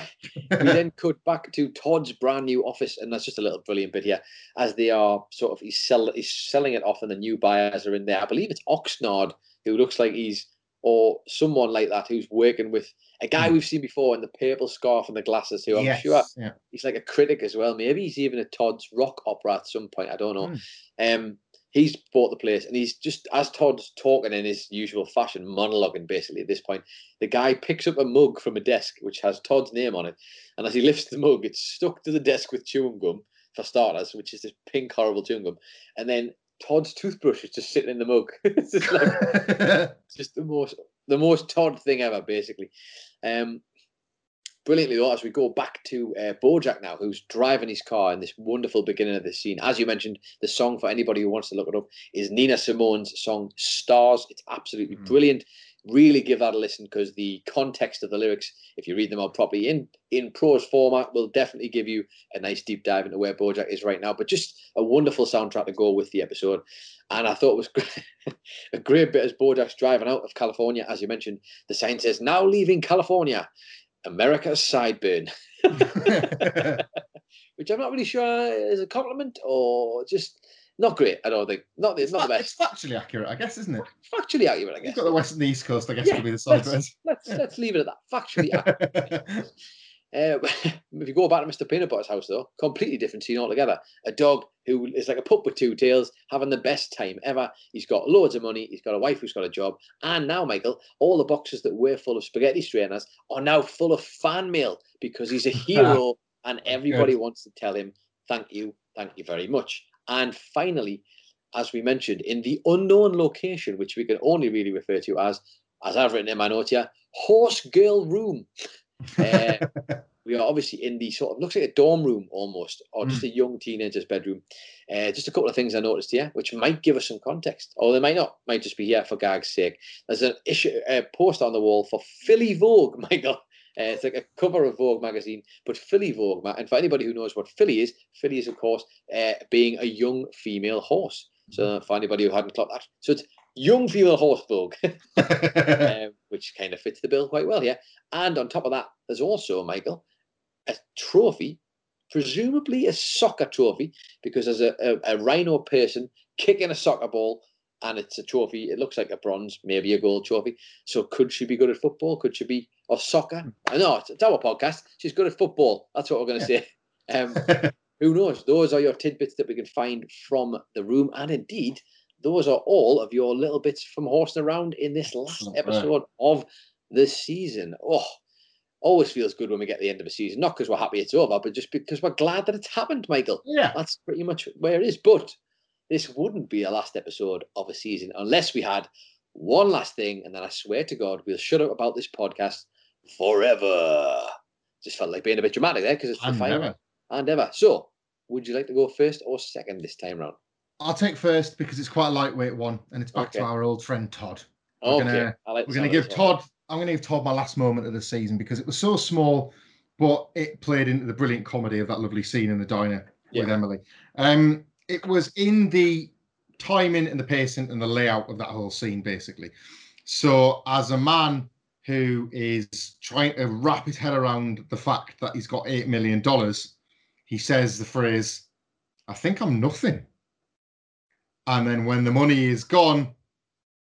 then cut back to Todd's brand new office, and that's just a little brilliant bit here, as they are sort of he's sell he's selling it off, and the new buyers are in there. I believe it's Oxnard who looks like he's or someone like that who's working with a guy Hmm. we've seen before in the purple scarf and the glasses. Who I'm sure Yeah. he's like a critic as well. Maybe he's even a Todd's rock opera at some point. I don't know. Hmm. Um, he's bought the place, and he's just as Todd's talking in his usual fashion, monologuing basically at this point. The guy picks up a mug from a desk which has Todd's name on it, and as he lifts the mug, it's stuck to the desk with chewing gum for starters, which is this pink horrible chewing gum, and then Todd's toothbrush is just sitting in the mug. it's just like it's just the most the most Todd thing ever, basically. Um, brilliantly though, as we go back to uh, Bojack now, who's driving his car in this wonderful beginning of this scene. As you mentioned, the song for anybody who wants to look it up is Nina Simone's song "Stars." It's absolutely Mm. brilliant. Really give that a listen because the context of the lyrics, if you read them out properly in in prose format, will definitely give you a nice deep dive into where Bojack is right now. But just a wonderful soundtrack to go with the episode. And I thought it was great, a great bit as Bojack's driving out of California. As you mentioned, the sign says, now leaving California, America's sideburn, which I'm not really sure is a compliment or just not great. I don't think. Not, it's not the best. It's factually accurate, I guess, isn't it? Factually accurate, I You've guess. got the west and the east coast, I guess, Yeah, could be the let's, let's, let's leave it at that. Factually accurate. Uh, if you go back to Mr. Peanut Butter's house, though, completely different scene altogether. A dog who is like a pup with two tails, having the best time ever. He's got loads of money. He's got a wife who's got a job. And now, Michael, all the boxes that were full of spaghetti strainers are now full of fan mail because he's a hero and everybody Good. wants to tell him, thank you, thank you very much. And finally, as we mentioned, in the unknown location, which we can only really refer to as, as I've written in my note here, Horse Girl Room. Uh, we are obviously in the sort of looks like a dorm room almost, or just a young teenager's bedroom. Uh, just a couple of things I noticed here, which might give us some context, or they might not. Might just be here for gag's sake. There's an issue, a poster on the wall for Filly Vogue, Michael. Uh, it's like a cover of Vogue magazine, but Filly Vogue. And for anybody who knows what Filly is, Filly is of course uh, being a young female horse. So for anybody who hadn't clocked that, so it's young female horse Vogue. um, which kind of fits the bill quite well here. And on top of that, there's also, Michael, a trophy, presumably a soccer trophy, because there's a, a, a rhino person kicking a soccer ball and it's a trophy. It looks like a bronze, maybe a gold trophy. So could she be good at football? Could she be, or soccer? I know, it's, it's our podcast. She's good at football. That's what we're going to say. Um, who knows? Those are your tidbits that we can find from the room. And indeed, those are all of your little bits from horsing around in this last episode of the season. Oh, always feels good when we get to the end of a season. Not because we're happy it's over, but just because we're glad that it's happened, Michael. yeah. That's pretty much where it is. But this wouldn't be a last episode of a season unless we had one last thing. And then I swear to God, we'll shut up about this podcast forever. Just felt like being a bit dramatic there because it's the And final never. and ever. So, would you like to go first or second this time round? I'll take first because it's quite a lightweight one, and it's back Okay. to our old friend Todd. We're Okay, gonna- I like We're gonna give. Todd. I'm going to give Todd my last moment of the season because it was so small, but it played into the brilliant comedy of that lovely scene in the diner. with Emily. Um, it was in the timing and the pacing and the layout of that whole scene, basically. So, as a man who is trying to wrap his head around the fact that he's got $8 million, he says the phrase, I think I'm nothing. And then when the money is gone,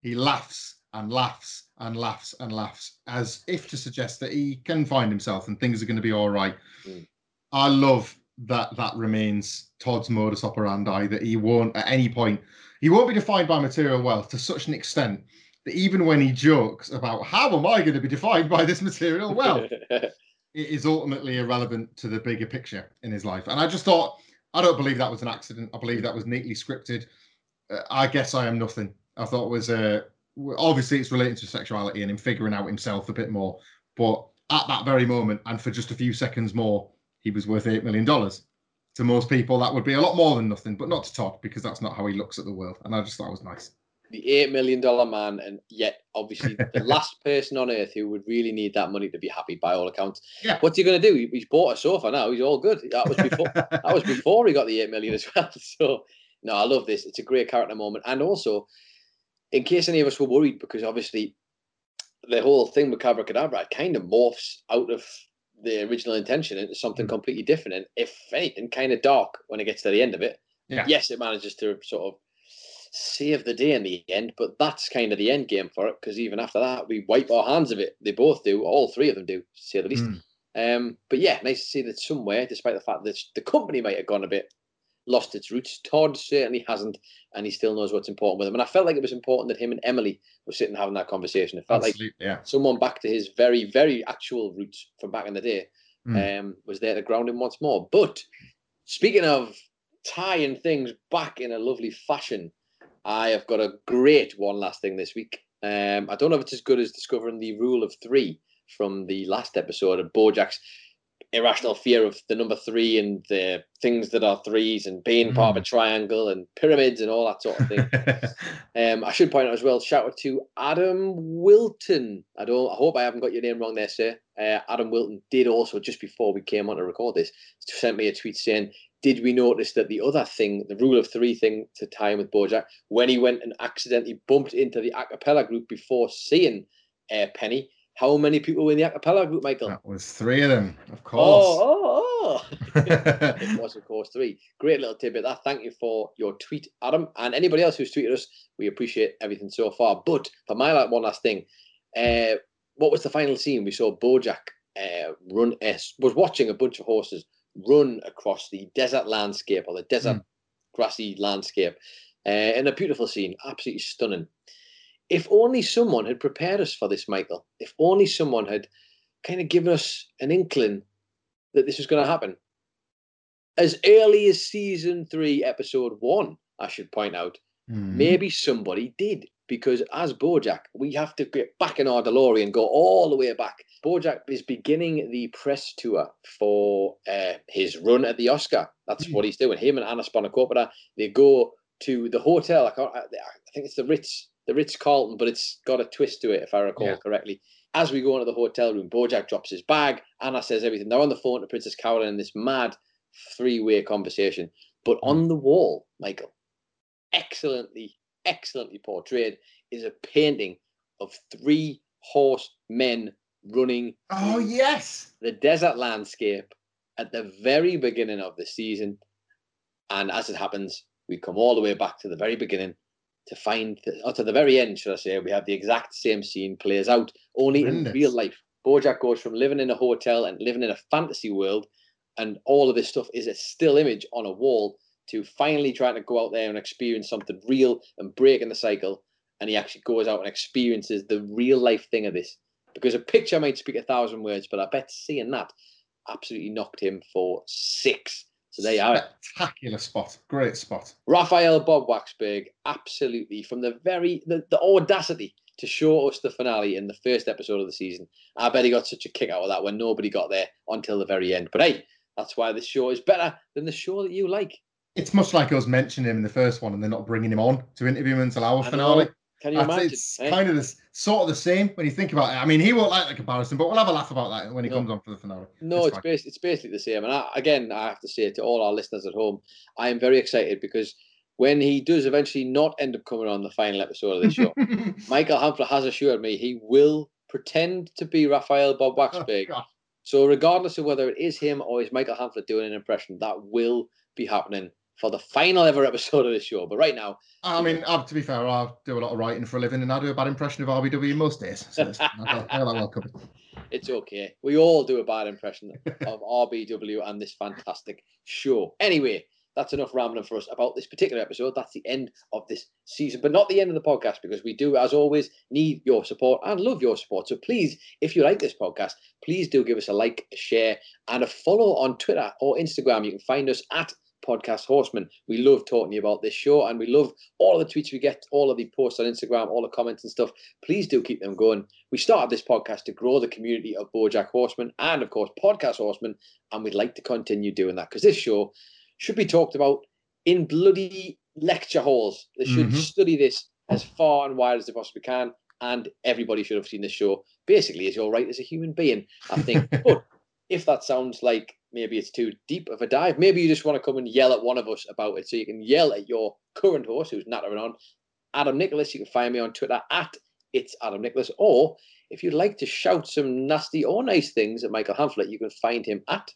he laughs and laughs and laughs and laughs as if to suggest that he can find himself and things are going to be all right. Mm. I love that that remains Todd's modus operandi that he won't at any point he won't be defined by material wealth to such an extent that even when he jokes about how am I going to be defined by this material wealth, it is ultimately irrelevant to the bigger picture in his life. And I just thought, I don't believe that was an accident. I believe that was neatly scripted. Uh, I guess I am nothing. I thought it was uh, obviously it's relating to sexuality and him figuring out himself a bit more. But at that very moment, and for just a few seconds more, he was worth eight million dollars. To most people, that would be a lot more than nothing, but not to Todd because that's not how he looks at the world. And I just thought it was nice. The eight million dollar man, and yet obviously the last person on earth who would really need that money to be happy by all accounts. Yeah. What's he going to do? He's bought a sofa now. He's all good. That was before. that was before he got the eight million as well. So no, I love this. It's a great character moment, and also in case any of us were worried, because obviously the whole thing with Cabracadabra kind of morphs out of the original intention into something completely different, and if anything, kind of dark when it gets to the end of it. Yeah. Yes, it manages to sort of save the day in the end, but that's kind of the end game for it because even after that, we wipe our hands of it. They both do, all three of them do, to say the least. Mm. Um, but yeah, nice to see that somewhere, despite the fact that the company might have gone a bit lost its roots, Todd certainly hasn't, and he still knows what's important with him. And I felt like it was important that him and Emily were sitting having that conversation. It felt like yeah. someone back to his very, very actual roots from back in the day Mm. um, was there to ground him once more. But speaking of tying things back in a lovely fashion, I have got a great one last thing this week. Um, I don't know if it's as good as discovering the rule of three from the last episode of Bojack's irrational fear of the number three and the things that are threes and being part of a triangle and pyramids and all that sort of thing. Um, I should point out as well, shout out to Adam Wilton. I don't. I hope I haven't got your name wrong there, sir. Uh, Adam Wilton did also just before we came on to record this, sent me a tweet saying, "Did we notice that the other thing, the rule of three thing to tie in with BoJack, when he went and accidentally bumped into the acapella group before seeing uh, Penny? How many people were in the acapella group, Michael? That was three of them, of course. Oh, oh, oh. it was, of course, three. Great little tidbit. That. Thank you for your tweet, Adam, and anybody else who's tweeted us. We appreciate everything so far. But for my like, one last thing, uh, what was the final scene? We saw BoJack uh, run. Uh, was watching a bunch of horses run across the desert landscape or the desert grassy landscape, uh, in a beautiful scene, absolutely stunning. If only someone had prepared us for this, Michael. If only someone had kind of given us an inkling that this was going to happen. As early as season three, episode one, I should point out, Mhm. maybe somebody did. Because as Bojack, we have to get back in our DeLorean, go all the way back. Bojack is beginning the press tour for uh, his run at the Oscar. That's what he's doing. Him and Anna Spanakopoulos, they go to the hotel. I, can't, I I think it's the Ritz, the Ritz Carlton, but it's got a twist to it, if I recall Yeah. correctly. As we go into the hotel room, Bojack drops his bag. Anna says everything. They're on the phone to Princess Carolyn in this mad three-way conversation. But on mm. the wall, Michael, excellently, excellently portrayed, is a painting of three horse men running Oh yes. the desert landscape at the very beginning of the season. And as it happens, we come all the way back to the very beginning to find, the, or to the very end, should I say, we have the exact same scene plays out, only in real life. Bojack goes from living in a hotel and living in a fantasy world, and all of this stuff is a still image on a wall, to finally trying to go out there and experience something real and breaking the cycle. And he actually goes out and experiences the real life thing of this. Because a picture might speak a thousand words, but I bet seeing that absolutely knocked him for six. So there you have it. Spectacular spot. Great spot. Raphael Bob Waksberg, absolutely from the very the, the audacity to show us the finale in the first episode of the season. I bet he got such a kick out of that when nobody got there until the very end. But hey, that's why this show is better than the show that you like. It's much like us mentioning him in the first one and then not bringing him on to interview him until our I finale. know. Can you That's- imagine? It's eh? kind of the sort of the same when you think about it. I mean, he won't like the comparison, but we'll have a laugh about that when he No. comes on for the finale. No, it's fine. basically it's basically the same. And I, again, I have to say to all our listeners at home, I am very excited because when he does eventually not end up coming on the final episode of this show, Michael Hamflet has assured me he will pretend to be Raphael Bob Oh, Waksberg. God. so regardless of whether it is him or is Michael Hamflet doing an impression, that will be happening for the final ever episode of this show. But right now, I mean, uh, to be fair, I do a lot of writing for a living, and I do a bad impression of RBW most days. So it's, I got I got that well covered. it's okay. We all do a bad impression of RBW and this fantastic show. Anyway, that's enough rambling for us about this particular episode. That's the end of this season, but not the end of the podcast because we do, as always, need your support and love your support. So please, if you like this podcast, please do give us a like, a share, and a follow on Twitter or Instagram. You can find us at Podcast Horseman. We love talking to you about this show and we love all of the tweets we get, all of the posts on Instagram, all the comments and stuff. Please do keep them going. We started this podcast to grow the community of Bojack Horseman and, of course, Podcast Horseman, and we'd like to continue doing that because this show should be talked about in bloody lecture halls. They should Mhm. study this as far and wide as they possibly can, and everybody should have seen this show basically as your right as a human being, I think. but if that sounds like maybe it's too deep of a dive, maybe you just want to come and yell at one of us about it. So you can yell at your current horse who's nattering on, Adam Nicholas. You can find me on Twitter at it's Adam Nicholas. Or if you'd like to shout some nasty or nice things at Michael Hamflet, you can find him at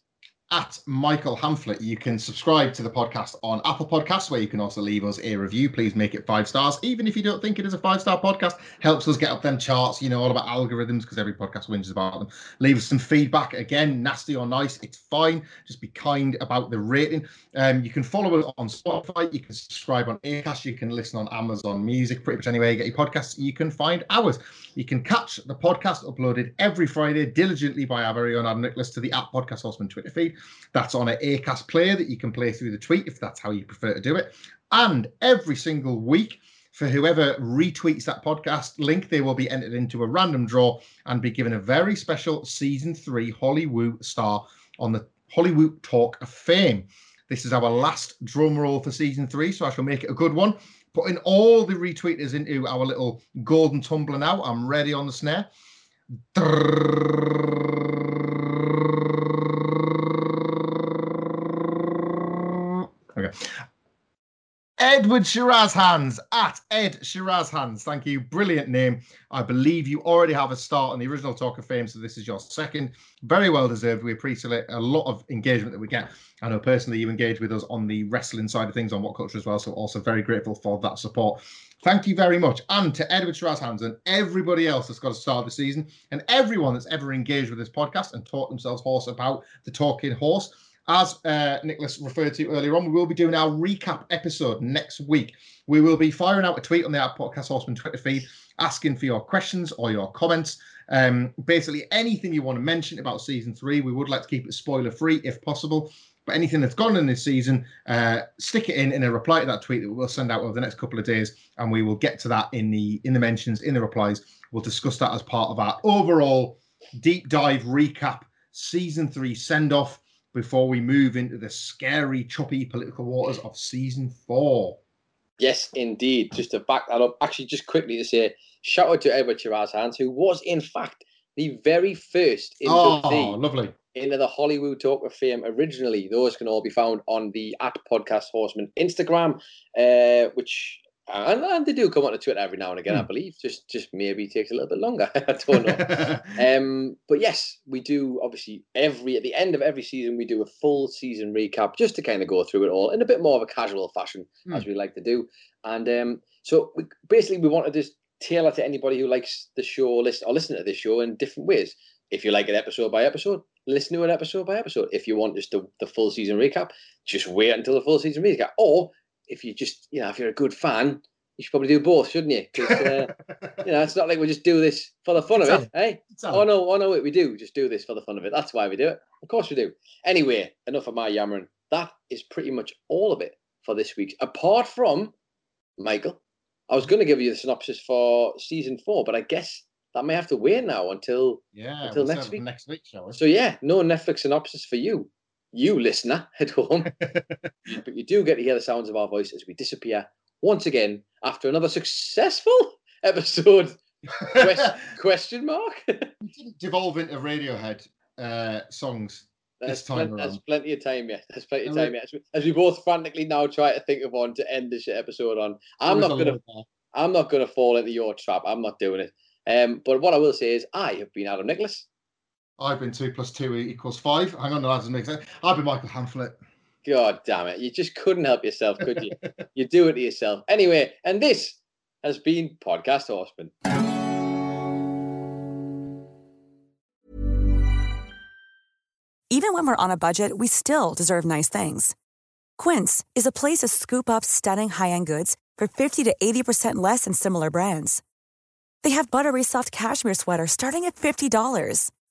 at Michael Hamflet. You can subscribe to the podcast on Apple Podcasts, where you can also leave us a review. Please make it five stars, even if you don't think it is a five star podcast. Helps us get up them charts. You know all about algorithms because every podcast wins about them. Leave us some feedback. Again, nasty or nice, it's fine. Just be kind about the rating. Um, you can follow us on Spotify. You can subscribe on Acast. You can listen on Amazon Music. Pretty much anywhere you get your podcasts, you can find ours. You can catch the podcast uploaded every Friday diligently by our very own Adam Nicholas to the app Podcast Horseman Twitter feed. That's on an Acast player that you can play through the tweet if that's how you prefer to do it. And every single week, for whoever retweets that podcast link, they will be entered into a random draw and be given a very special season three Hollywood star on the Hollywood Talk of Fame. This is our last drum roll for season three, so I shall make it a good one. Putting all the retweeters into our little golden tumbler now. I'm ready on the snare. Edward Shiraz Hands at Ed Shiraz Hands. Thank you. Brilliant name. I believe you already have a start on the original Talk of Fame, so this is your second. Very well deserved. We appreciate a lot of engagement that we get. I know personally you engage with us on the wrestling side of things on What Culture as well, so also very grateful for that support. Thank you very much. And to Edward Shiraz Hands and everybody else that's got a start this season, and everyone that's ever engaged with this podcast and taught themselves horse about the talking horse. As uh, Nicholas referred to earlier on, we will be doing our recap episode next week. We will be firing out a tweet on the App Podcast Horseman Twitter feed asking for your questions or your comments. Um, basically, anything you want to mention about season three, we would like to keep it spoiler free if possible. But anything that's gone in this season, uh, stick it in in a reply to that tweet that we'll send out over the next couple of days, and we will get to that in the in the mentions in the replies. We'll discuss that as part of our overall deep dive recap season three send off before we move into the scary, choppy political waters of season four. Yes, indeed. Just to back that up, actually, just quickly to say, shout out to Edward Shiraz Hands, who was in fact the very first Oh, lovely. into the Hollywood Talk of Fame originally. Those can all be found on the at Podcast Horseman Instagram, uh, which and, and they do come on to Twitter every now and again, I Hmm. believe. Just just maybe takes a little bit longer. I don't know. Um, but yes, we do obviously every at the end of every season we do a full season recap just to kind of go through it all in a bit more of a casual fashion as we like to do. And um, so we, basically we wanted to just tailor to anybody who likes the show listen or listen to this show in different ways. If you like it episode by episode, listen to it episode by episode. If you want just the, the full season recap, just wait until the full season recap. Or if you just, you know, if you're a good fan, you should probably do both, shouldn't you? uh, you know, it's not like we just do this for the fun of it, eh? Oh no, oh no, we do just do this for the fun of it. That's why we do it. Of course we do. Anyway, enough of my yammering. That is pretty much all of it for this week. Apart from Michael, I was going to give you the synopsis for season four, but I guess that may have to wait now until Yeah, Until next week. Next week, shall we? So yeah, no Netflix synopsis for you, you listener at home. but you do get to hear the sounds of our voice as we disappear once again after another successful episode quest, question mark. didn't devolve into Radiohead uh, songs this time plenty, around. There's plenty of time yet. There's plenty of time yet. As we, as we both frantically now try to think of one to end this episode on. I'm not gonna. I'm not gonna fall into your trap. I'm not doing it. Um, but what I will say is, I have been Adam Nicholas. I've been two plus two equals five. Hang on, that doesn't make sense. I've been Michael Hamflet. God damn it! You just couldn't help yourself, could you? you do it to yourself. Anyway, and this has been Podcast Horseman. Even when we're on a budget, we still deserve nice things. Quince is a place to scoop up stunning high-end goods for 50 to 80% less than similar brands. They have buttery soft cashmere sweaters starting at $50,